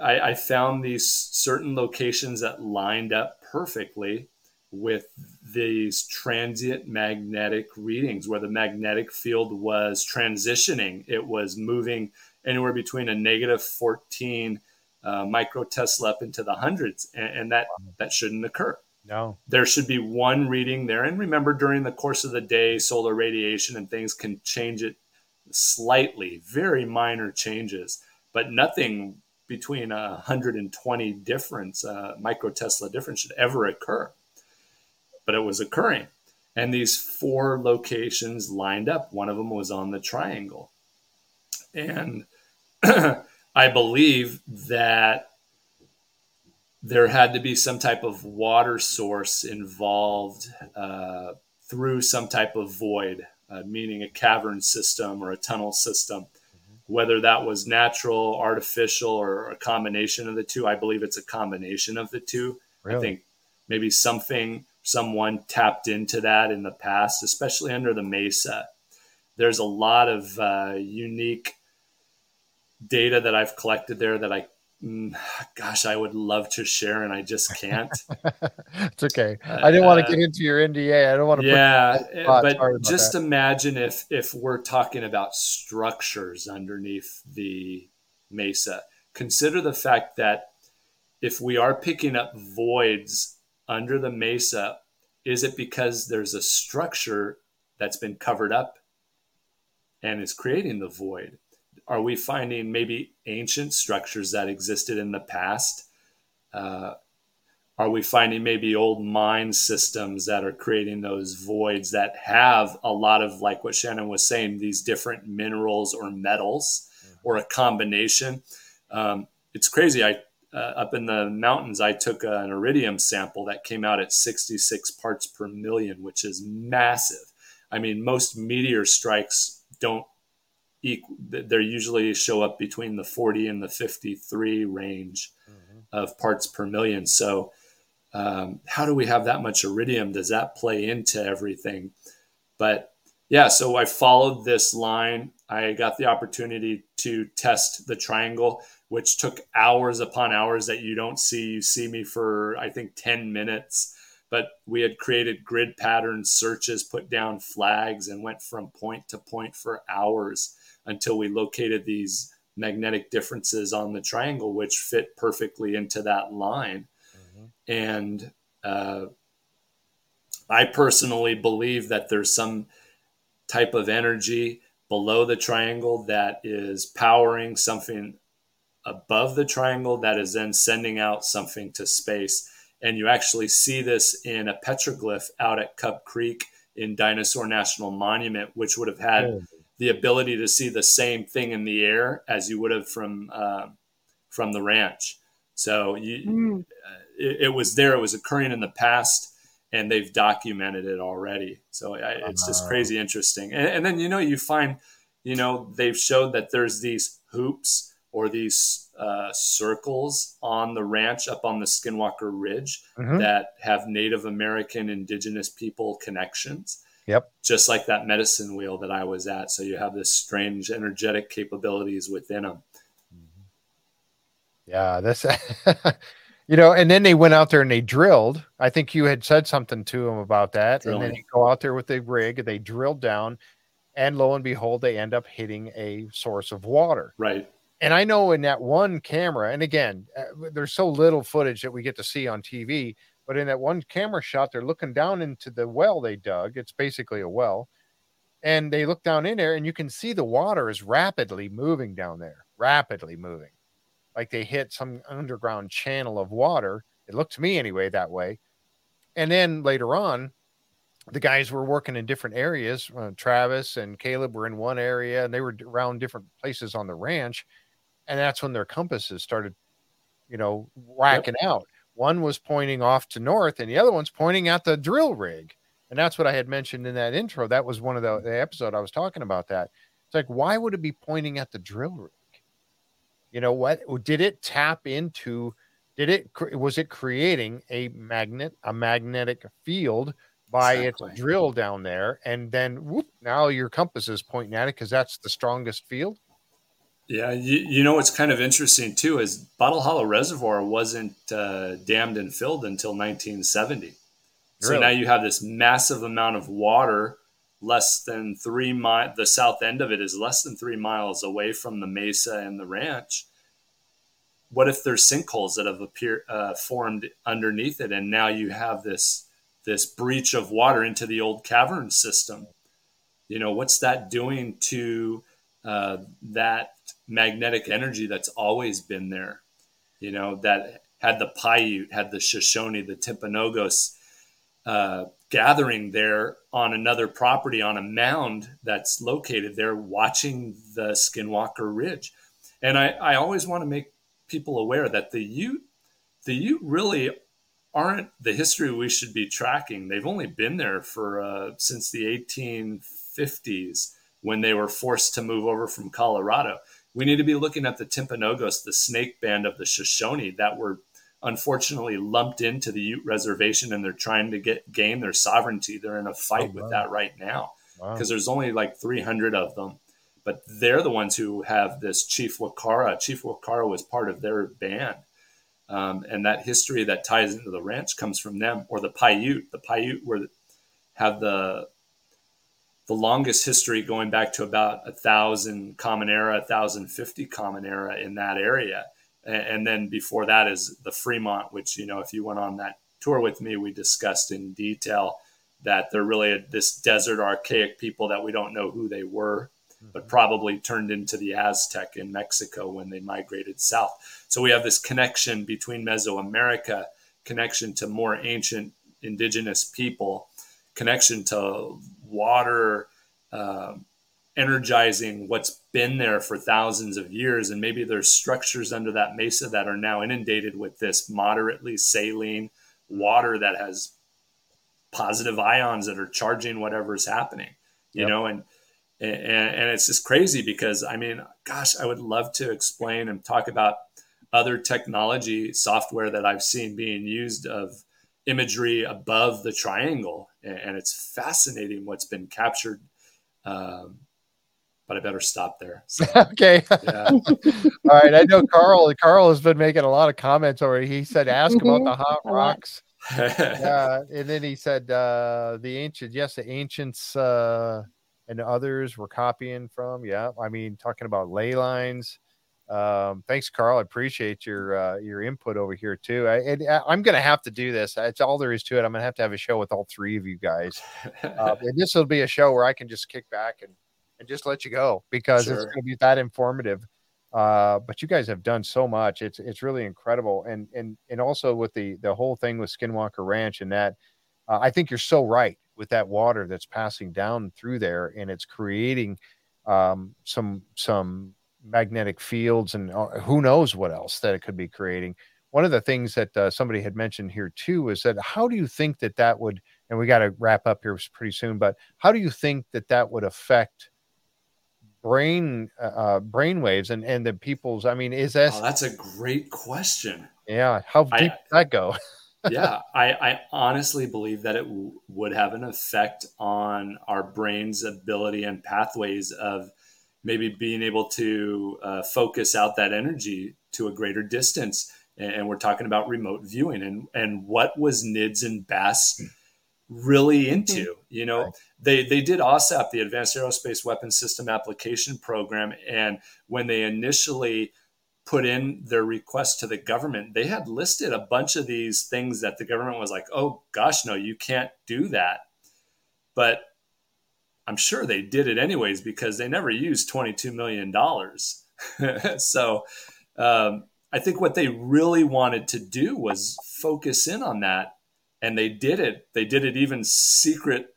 I, I found these certain locations that lined up perfectly with these transient magnetic readings where the magnetic field was transitioning. It was moving anywhere between a negative 14 uh, microtesla up into the hundreds, and, and that that shouldn't occur. No, there should be one reading there. And remember, during the course of the day, solar radiation and things can change it slightly, very minor changes, but nothing between a 120 difference, uh, microtesla difference should ever occur. But it was occurring. And these four locations lined up. One of them was on the triangle. And I believe that there had to be some type of water source involved uh, through some type of void, uh, meaning a cavern system or a tunnel system. Whether that was natural, artificial, or a combination of the two, I believe it's a combination of the two. Really? I think maybe something, someone tapped into that in the past, especially under the Mesa. There's a lot of uh, unique data that I've collected there that I Mm, gosh, I would love to share, and I just can't. it's okay. I didn't uh, want to get into your NDA. I don't want to. Yeah, eh, but just that. imagine if if we're talking about structures underneath the mesa. Consider the fact that if we are picking up voids under the mesa, is it because there's a structure that's been covered up and is creating the void? are we finding maybe ancient structures that existed in the past? Uh, are we finding maybe old mine systems that are creating those voids that have a lot of, like what Shannon was saying, these different minerals or metals mm-hmm. or a combination? Um, it's crazy. I uh, up in the mountains, I took an iridium sample that came out at 66 parts per million, which is massive. I mean, most meteor strikes don't equal, they usually show up between the 40 and the 53 range mm-hmm. of parts per million. So, um, how do we have that much iridium? Does that play into everything? But yeah, so I followed this line. I got the opportunity to test the triangle, which took hours upon hours that you don't see. You see me for, I think, 10 minutes. But we had created grid pattern searches, put down flags, and went from point to point for hours until we located these magnetic differences on the triangle, which fit perfectly into that line. Mm-hmm. And uh, I personally believe that there's some type of energy below the triangle that is powering something above the triangle that is then sending out something to space. And you actually see this in a petroglyph out at Cub Creek in Dinosaur National Monument, which would have had oh the ability to see the same thing in the air as you would have from uh, from the ranch. So you, mm. uh, it, it, was there. It was occurring in the past, and they've documented it already. So I, it's just crazy interesting. And, and, then you know you find, you know, they've showed that there's these hoops or these uh, circles on the ranch up on the Skinwalker Ridge mm-hmm. that have Native American Indigenous people connections. Yep. Just like that medicine wheel that I was at. So you have this strange energetic capabilities within them. Mm-hmm. Yeah, that's you know, and then they went out there and they drilled. I think you had said something to them about that. Drilling. And then you go out there with the rig, they drilled down, and lo and behold, they end up hitting a source of water. Right. And I know in that one camera, and again, uh, there's so little footage that we get to see on TV but in that one camera shot, they're looking down into the well they dug. It's basically a well. And they look down in there, and you can see the water is rapidly moving down there, rapidly moving. Like they hit some underground channel of water. It looked to me anyway that way. And then later on, the guys were working in different areas. Uh, Travis and Caleb were in one area, and they were around different places on the ranch. And that's when their compasses started, you know, whacking yep. out one was pointing off to north and the other one's pointing at the drill rig. And that's what I had mentioned in that intro. That was one of the, the episode I was talking about that. It's like, why would it be pointing at the drill rig? You know what? Did it tap into? Did it was it creating a magnet, a magnetic field by exactly. its drill down there, and then whoop, now your compass is pointing at it because that's the strongest field. Yeah, you, you know what's kind of interesting too is Bottle Hollow Reservoir wasn't uh, dammed and filled until 1970. So really? now you have this massive amount of water, less than three miles. The south end of it is less than three miles away from the mesa and the ranch. What if there's sinkholes that have appeared uh, formed underneath it, and now you have this this breach of water into the old cavern system. You know, what's that doing to uh, that magnetic energy that's always been there? You know, that had the Paiute, had the Shoshone, the Timpanogos uh, gathering there on another property on a mound that's located there, watching the Skinwalker Ridge. And I, I always want to make people aware that the Ute, the Ute really aren't the history we should be tracking. They've only been there for uh, since the 1850s when they were forced to move over from Colorado. We need to be looking at the Timpanogos, the snake band of the Shoshone that were unfortunately lumped into the Ute reservation and they're trying to get gain their sovereignty. They're in a fight oh, wow. with that right now because wow. there's only like 300 of them. But they're the ones who have this Chief Wakara. Chief Wakara was part of their band um, and that history that ties into the ranch comes from them, or the Paiute. The Paiute were have the the longest history going back to about a thousand common era, a thousand fifty common era in that area, and, then before that is the Fremont, which you know if you went on that tour with me, we discussed in detail that they're really a, this desert archaic people that we don't know who they were but mm-hmm. probably turned into the Aztec in Mexico when they migrated south. So we have this connection between Mesoamerica, connection to more ancient indigenous people, connection to water, uh, energizing what's been there for thousands of years. And maybe there's structures under that mesa that are now inundated with this moderately saline water that has positive ions that are charging whatever's happening, you yep. know, and and, and it's just crazy because I mean, gosh, I would love to explain and talk about other technology software that I've seen being used of imagery above the triangle, and it's fascinating what's been captured. Um, but I better stop there. So, okay. Yeah. All right. I know Carl. Carl has been making a lot of comments already. He said, "Ask about the hot rocks." yeah, and then he said, uh, "The ancient, yes, the ancients." Uh, and others were copying from. Yeah, I mean, talking about ley lines. Um, thanks, Carl. I appreciate your uh, your input over here too. I, and uh, I'm going to have to do this. It's all there is to it. I'm going to have to have a show with all three of you guys. Uh, and this will be a show where I can just kick back and and just let you go because sure. it's going to be that informative. Uh, but you guys have done so much. It's it's really incredible. And and and also with the the whole thing with Skinwalker Ranch and that, uh, I think you're so right with that water that's passing down through there and it's creating um, some some magnetic fields and uh, who knows what else that it could be creating. One of the things that uh, somebody had mentioned here too is that how do you think that that would and we got to wrap up here pretty soon but how do you think that that would affect brain uh, uh brain waves and and the people's i mean is that oh, that's a great question. Yeah how deep I, that go? Yeah, I, I, honestly believe that it w- would have an effect on our brain's ability and pathways of maybe being able to uh, focus out that energy to a greater distance. And, we're talking about remote viewing and, and what was NIDS and BAASS really into. Mm-hmm. You know, right. they, they did AAWSAP, the Advanced Aerospace Weapons System Application Program. And when they initially put in their request to the government, they had listed a bunch of these things that the government was like, oh gosh, no, you can't do that. But I'm sure they did it anyways because they never used $22 million. so um, I think what they really wanted to do was focus in on that. And they did it. They did it even secret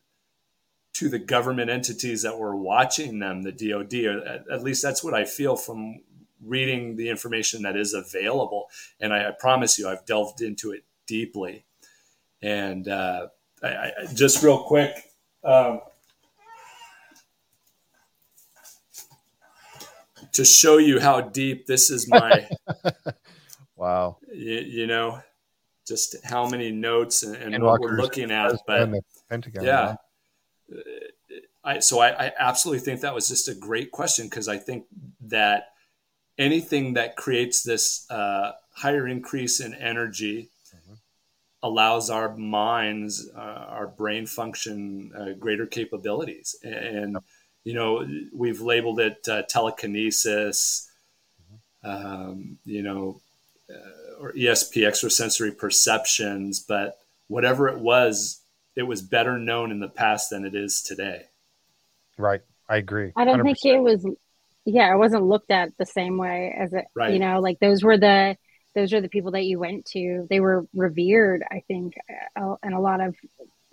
to the government entities that were watching them, the DoD. Or at least that's what I feel from reading the information that is available. And I, I promise you, I've delved into it deeply. And uh, I, I, just real quick, um, to show you how deep this is my wow you, you, know just how many notes and, and what we're looking at but Pentagon, yeah I, so I, I absolutely think that was just a great question because I think that anything that creates this uh, higher increase in energy mm-hmm. allows our minds, uh, our brain function, uh, greater capabilities. And, yep. You know, we've labeled it uh, telekinesis, mm-hmm. um, you know, uh, or ESP, extrasensory perceptions. But whatever it was, it was better known in the past than it is today. Right. I agree. I don't think it was yeah, it wasn't looked at the same way as it right. you know, like those were the those are the people that you went to. They were revered, I think, uh, in a lot of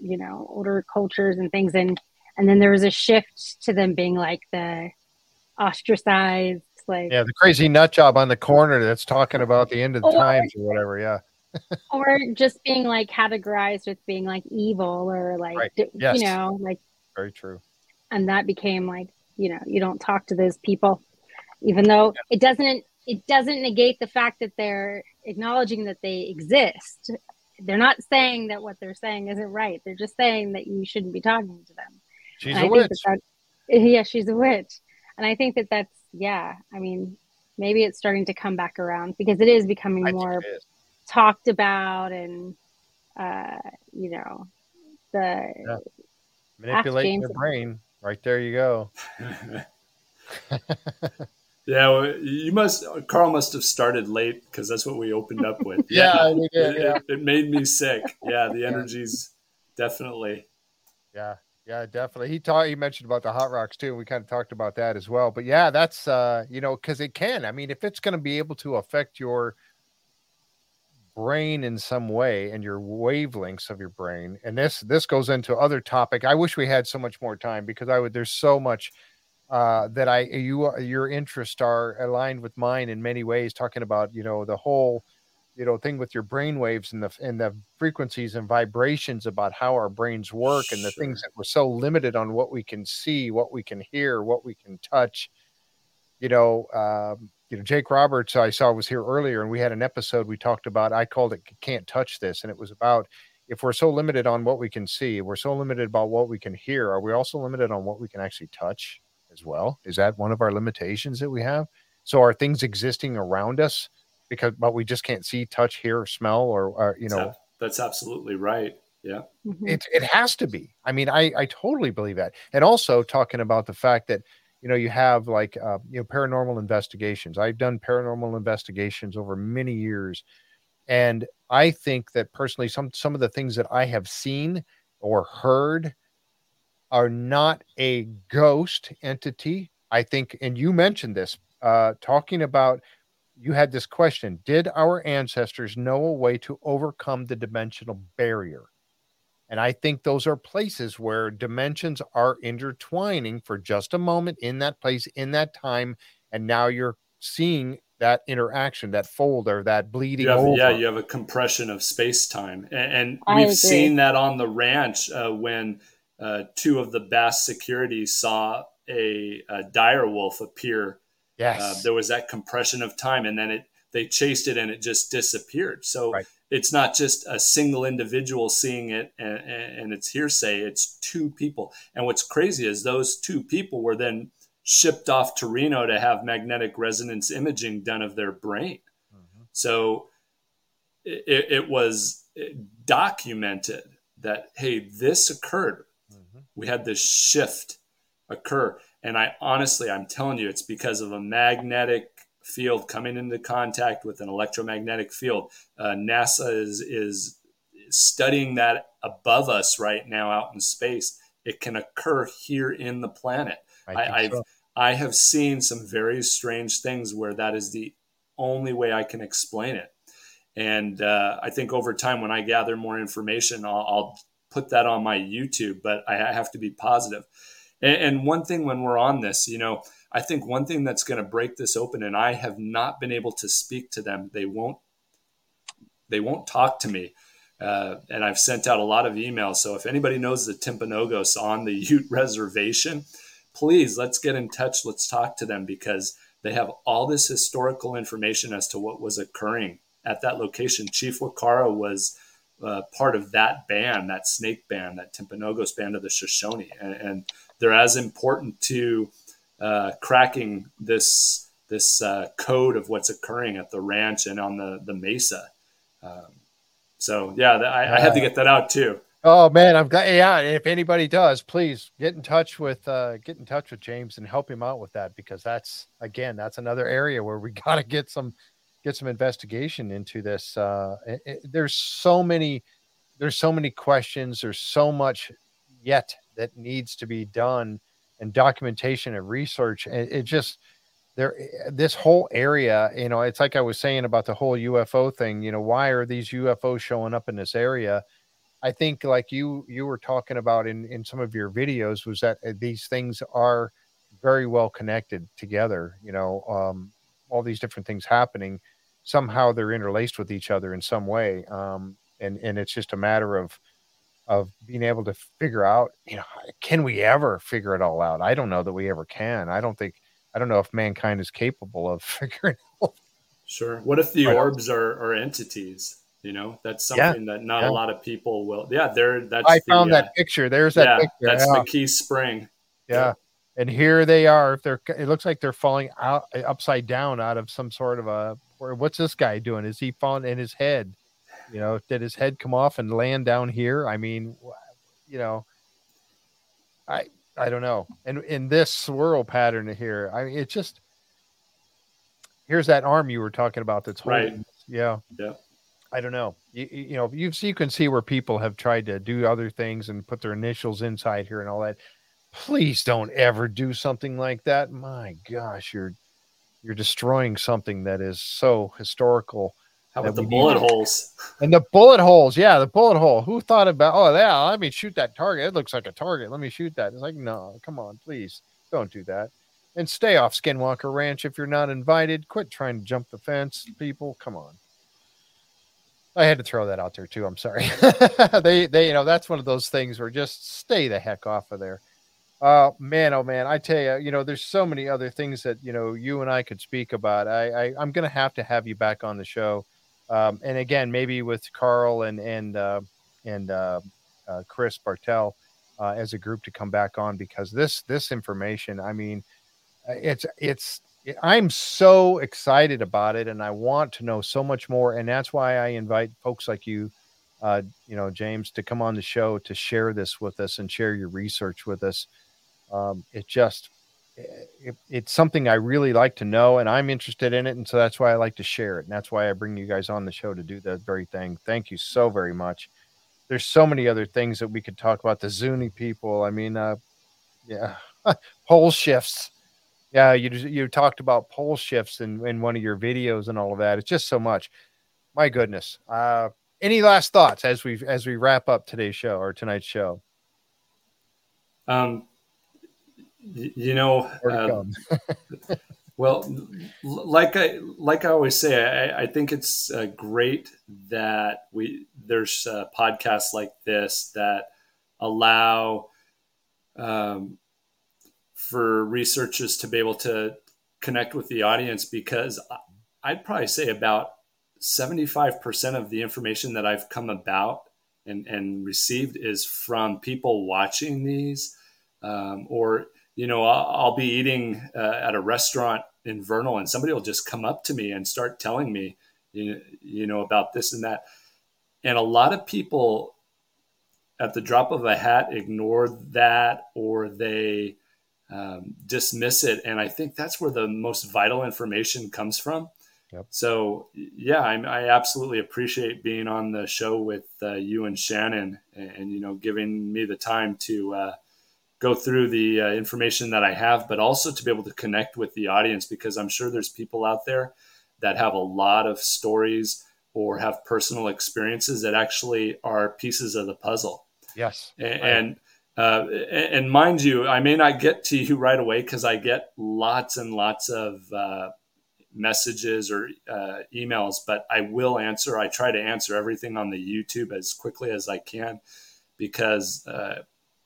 you know older cultures and things, and and then there was a shift to them being like the ostracized, like yeah, the crazy nut job on the corner that's talking about the end of the or, times or whatever, yeah. or just being like categorized with being like evil or like right. yes. you know like very true and that became like you know you don't talk to those people even though yeah. it doesn't it doesn't negate the fact that they're acknowledging that they exist they're not saying that what they're saying isn't right they're just saying that you shouldn't be talking to them she's and a I witch that that, yeah she's a witch and i think that that's yeah i mean maybe it's starting to come back around because it is becoming I more talked about and uh you know the yeah. manipulating your brain Right there, you go. yeah, well, you must. Carl must have started late because that's what we opened up with. yeah, yeah, did, yeah. It, it, made me sick. Yeah, the energies definitely. Yeah, yeah, definitely. He talked. He mentioned about the hot rocks too. We kind of talked about that as well. But yeah, that's uh, you know, because it can. I mean, if it's going to be able to affect your brain in some way and your wavelengths of your brain and this this goes into other topic i wish we had so much more time because i would there's so much uh, that i you your interests are aligned with mine in many ways talking about you know the whole you know thing with your brain waves and the and the frequencies and vibrations about how our brains work and the sure. things that we're so limited on what we can see what we can hear what we can touch you know um, you know, Jake Roberts, I saw was here earlier, and we had an episode we talked about. I called it "Can't Touch This," and it was about if we're so limited on what we can see, we're so limited about what we can hear. Are we also limited on what we can actually touch as well? Is that one of our limitations that we have? So, are things existing around us because, but we just can't see, touch, hear, smell, or, or you know? That's absolutely right. Yeah. Mm-hmm. It, it has to be. I mean, I, I totally believe that. And also talking about the fact that you know you have like uh, you know paranormal investigations i've done paranormal investigations over many years and i think that personally some some of the things that i have seen or heard are not a ghost entity i think and you mentioned this uh talking about you had this question did our ancestors know a way to overcome the dimensional barrier and I think those are places where dimensions are intertwining for just a moment in that place, in that time. And now you're seeing that interaction, that folder, that bleeding. You have, over. Yeah, you have a compression of space time. And, and we've seen that on the ranch uh, when uh, two of the BAASS security saw a, a dire wolf appear. Yes. Uh, there was that compression of time, and then it they chased it and it just disappeared. So right it's not just a single individual seeing it and, and, it's hearsay it's two people and what's crazy is those two people were then shipped off to reno to have magnetic resonance imaging done of their brain mm-hmm. so it, it, was documented that hey this occurred mm-hmm. we had this shift occur and i honestly i'm telling you it's because of a magnetic field coming into contact with an electromagnetic field. Uh, NASA is is studying that above us right now out in space. It can occur here in the planet. I, have so. I have seen some very strange things where that is the only way I can explain it. And uh, I think over time, when I gather more information, I'll, I'll put that on my YouTube. But I have to be positive. And, and one thing when we're on this, you know, I think one thing that's going to break this open, and I have not been able to speak to them. They won't. They won't talk to me. Uh, and I've sent out a lot of emails. So if anybody knows the Timpanogos on the Ute Reservation, please let's get in touch. Let's talk to them because they have all this historical information as to what was occurring at that location. Chief Wakara was uh, part of that band, that snake band, that Timpanogos band of the Shoshone, and, and they're as important to uh, cracking this this uh, code of what's occurring at the ranch and on the the mesa. Um, so yeah, I, I, had to get that out too. Oh man, I'm glad. Yeah, if anybody does, please get in touch with uh, get in touch with James and help him out with that because that's again that's another area where we got to get some get some investigation into this. Uh, it, it, there's so many there's so many questions. There's so much yet that needs to be done and documentation and research. It, it just there this whole area you know it's like i was saying about the whole ufo thing you know why are these ufos showing up in this area i think like you you were talking about in in some of your videos was that uh, these things are very well connected together you know um all these different things happening somehow they're interlaced with each other in some way um and and it's just a matter of of being able to figure out you know can we ever figure it all out i don't know that we ever can i don't think I don't know if mankind is capable of figuring out. Sure. What if the orbs are, are entities? You know, that's something yeah, that not yeah. a lot of people will. Yeah, there. That's. I the, found that uh, picture. There's that yeah, picture. That's yeah. McKee Spring. Yeah. and here they are. If they're, it looks like they're falling out upside down out of some sort of a. What's this guy doing? Is he falling in his head? You know, did his head come off and land down here? I mean, you know, I I don't know. And in this swirl pattern here, I mean, it's just here's that arm you were talking about. That's right. Yeah. Yeah. I don't know. You, you know, you see you can see where people have tried to do other things and put their initials inside here and all that. Please don't ever do something like that. My gosh, you're you're destroying something that is so historical how about the bullet holes? And the bullet holes, yeah, the bullet hole. Who thought about? Oh, yeah, let me shoot that target. It looks like a target. Let me shoot that. It's like, no, come on, please, don't do that. And stay off Skinwalker Ranch if you're not invited. Quit trying to jump the fence, people. Come on. I had to throw that out there too. I'm sorry. they, they, you know, that's one of those things where just stay the heck off of there. Uh, man, oh man, I tell you, you know, there's so many other things that you know you and I could speak about. I, I I'm gonna have to have you back on the show um, and again, maybe with Carl and and uh, and uh, uh, Chris Bartel uh, as a group to come back on because this this information, I mean, uh, it's it's I'm so excited about it, and I want to know so much more, and that's why I invite folks like you, uh, you know, James, to come on the show to share this with us and share your research with us. Um, it just it, it's something I really like to know, and I'm interested in it, and so that's why I like to share it, and that's why I bring you guys on the show to do that very thing. Thank you so very much. There's so many other things that we could talk about. The Zuni people. I mean, uh, yeah, pole shifts. Yeah, you you talked about pole shifts in, in one of your videos and all of that. It's just so much. My goodness. Uh, any last thoughts as we as we wrap up today's show or tonight's show? Um, you know, uh, well, like I like I always say, I, I think it's uh, great that we there's uh, podcasts like this that allow um, for researchers to be able to connect with the audience because I'd probably say about 75% of the information that I've come about and, and received is from people watching these um, or you know, I'll, I'll be eating uh, at a restaurant in Vernal and somebody will just come up to me and start telling me, you, you know, about this and that. And a lot of people at the drop of a hat ignore that or they um, dismiss it. And I think that's where the most vital information comes from. Yep. So yeah, I, I, absolutely appreciate being on the show with uh, you and Shannon, and, and, you know, giving me the time to uh, go through the uh, information that I have, but also to be able to connect with the audience because I'm sure there's people out there that have a lot of stories or have personal experiences that actually are pieces of the puzzle. Yes. And, right. and Uh, and mind you, I may not get to you right away because I get lots and lots of uh, messages or uh, emails, but I will answer. I try to answer everything on the YouTube as quickly as I can because uh,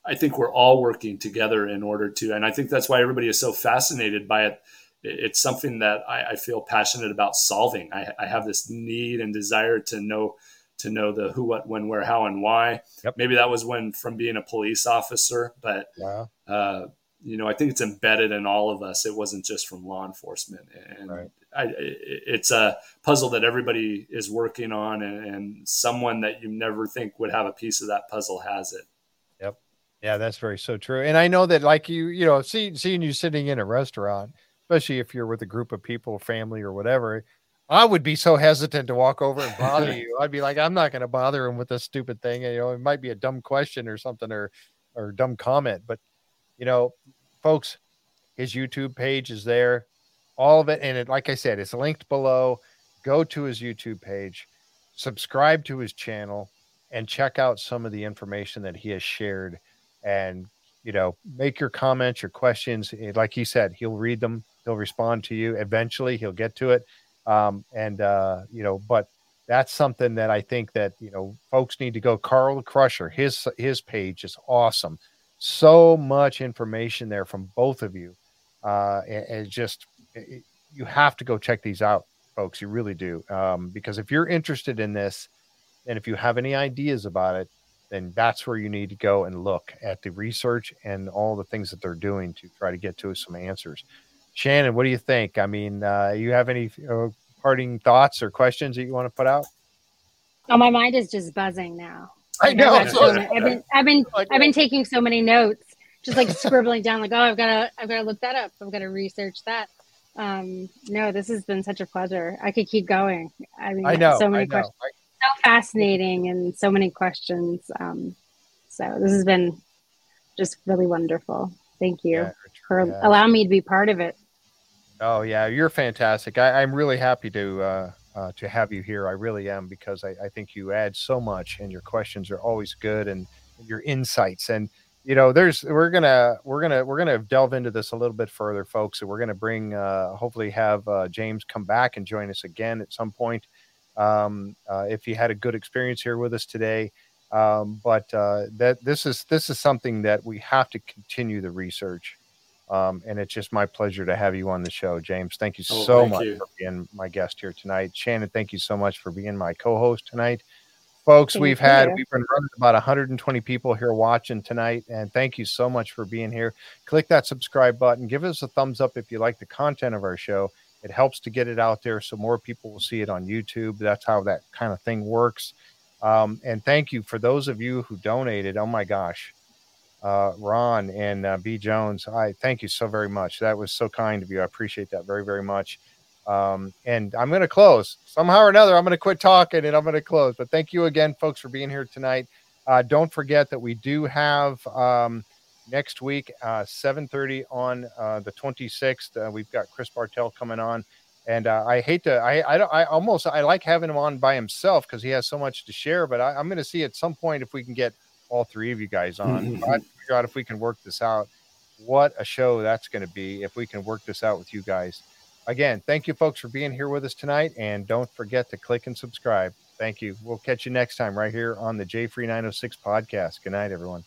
I think we're all working together in order to, and I think that's why everybody is so fascinated by it. It's something that I, I feel passionate about solving. I, I have this need and desire to know to know the who, what, when, where, how, and why. Yep. Maybe that was when from being a police officer, but wow. uh, you know, I think it's embedded in all of us. It wasn't just from law enforcement, and right. I, it's a puzzle that everybody is working on, and, and someone that you never think would have a piece of that puzzle has it. Yeah, that's very so true. And I know that, like you, you know, see, seeing you sitting in a restaurant, especially if you're with a group of people, family, or whatever, I would be so hesitant to walk over and bother you. I'd be like, I'm not going to bother him with this stupid thing. You know, it might be a dumb question or something or or dumb comment, but you know, folks, his YouTube page is there, all of it, and it, like I said, it's linked below. Go to his YouTube page, subscribe to his channel, and check out some of the information that he has shared. And you know, make your comments, your questions. Like he said, he'll read them. He'll respond to you. Eventually, he'll get to it um, and uh, you know, but that's something that I think that you know folks need to go. Carl Crusher, his his page is awesome. So much information there from both of you, uh, and, and just it, you have to go check these out, folks. You really do, um, because if you're interested in this, and if you have any ideas about it, then that's where you need to go and look at the research and all the things that they're doing to try to get to some answers. Shannon, what do you think? I mean, uh, you have any uh, parting thoughts or questions that you want to put out? Oh, my mind is just buzzing now. I know. I've, I've been, I've been, I've been taking so many notes, just like scribbling down, like, oh, I've got to, I've got to look that up. I've got to research that. Um, no, this has been such a pleasure. I could keep going. I mean, I know, so many I know. questions, so fascinating, and so many questions. Um, so this has been just really wonderful. Thank you yeah, for yeah. allowing me to be part of it. Oh yeah, you're fantastic. I, am really happy to uh, uh, to have you here. I really am because I, I, think you add so much, and your questions are always good, and your insights. And you know, there's we're gonna we're gonna we're gonna delve into this a little bit further, folks. And we're gonna bring uh, hopefully have uh, James come back and join us again at some point. Um, uh, if you had a good experience here with us today. Um, but uh, that this is this is something that we have to continue the research um, and it's just my pleasure to have you on the show, James. Thank you oh, so thank much you. for being my guest here tonight. Shannon, thank you so much for being my co-host tonight. Folks, thank we've you. had we've been running about 120 people here watching tonight, and thank you so much for being here. Click that subscribe button. Give us a thumbs up if you like the content of our show. It helps to get it out there so more people will see it on YouTube. That's how that kind of thing works. Um, and thank you for those of you who donated. Oh my gosh, uh, Ron and uh, B. Jones. I thank you so very much. That was so kind of you. I appreciate that very, very much. Um, and I'm going to close somehow or another. I'm going to quit talking and I'm going to close. But thank you again, folks, for being here tonight. Uh, don't forget that we do have um, next week, uh, 7:30 on uh, the 26th. Uh, we've got Chris Bartell coming on, and uh, I hate to, I, I, I almost, I like having him on by himself because he has so much to share. But I, I'm going to see at some point if we can get all three of you guys on. Mm-hmm. I figure out if we can work this out. What a show that's going to be if we can work this out with you guys. Again, thank you folks for being here with us tonight. And don't forget to click and subscribe. Thank you. We'll catch you next time right here on the J Free 906 podcast. Good night, everyone.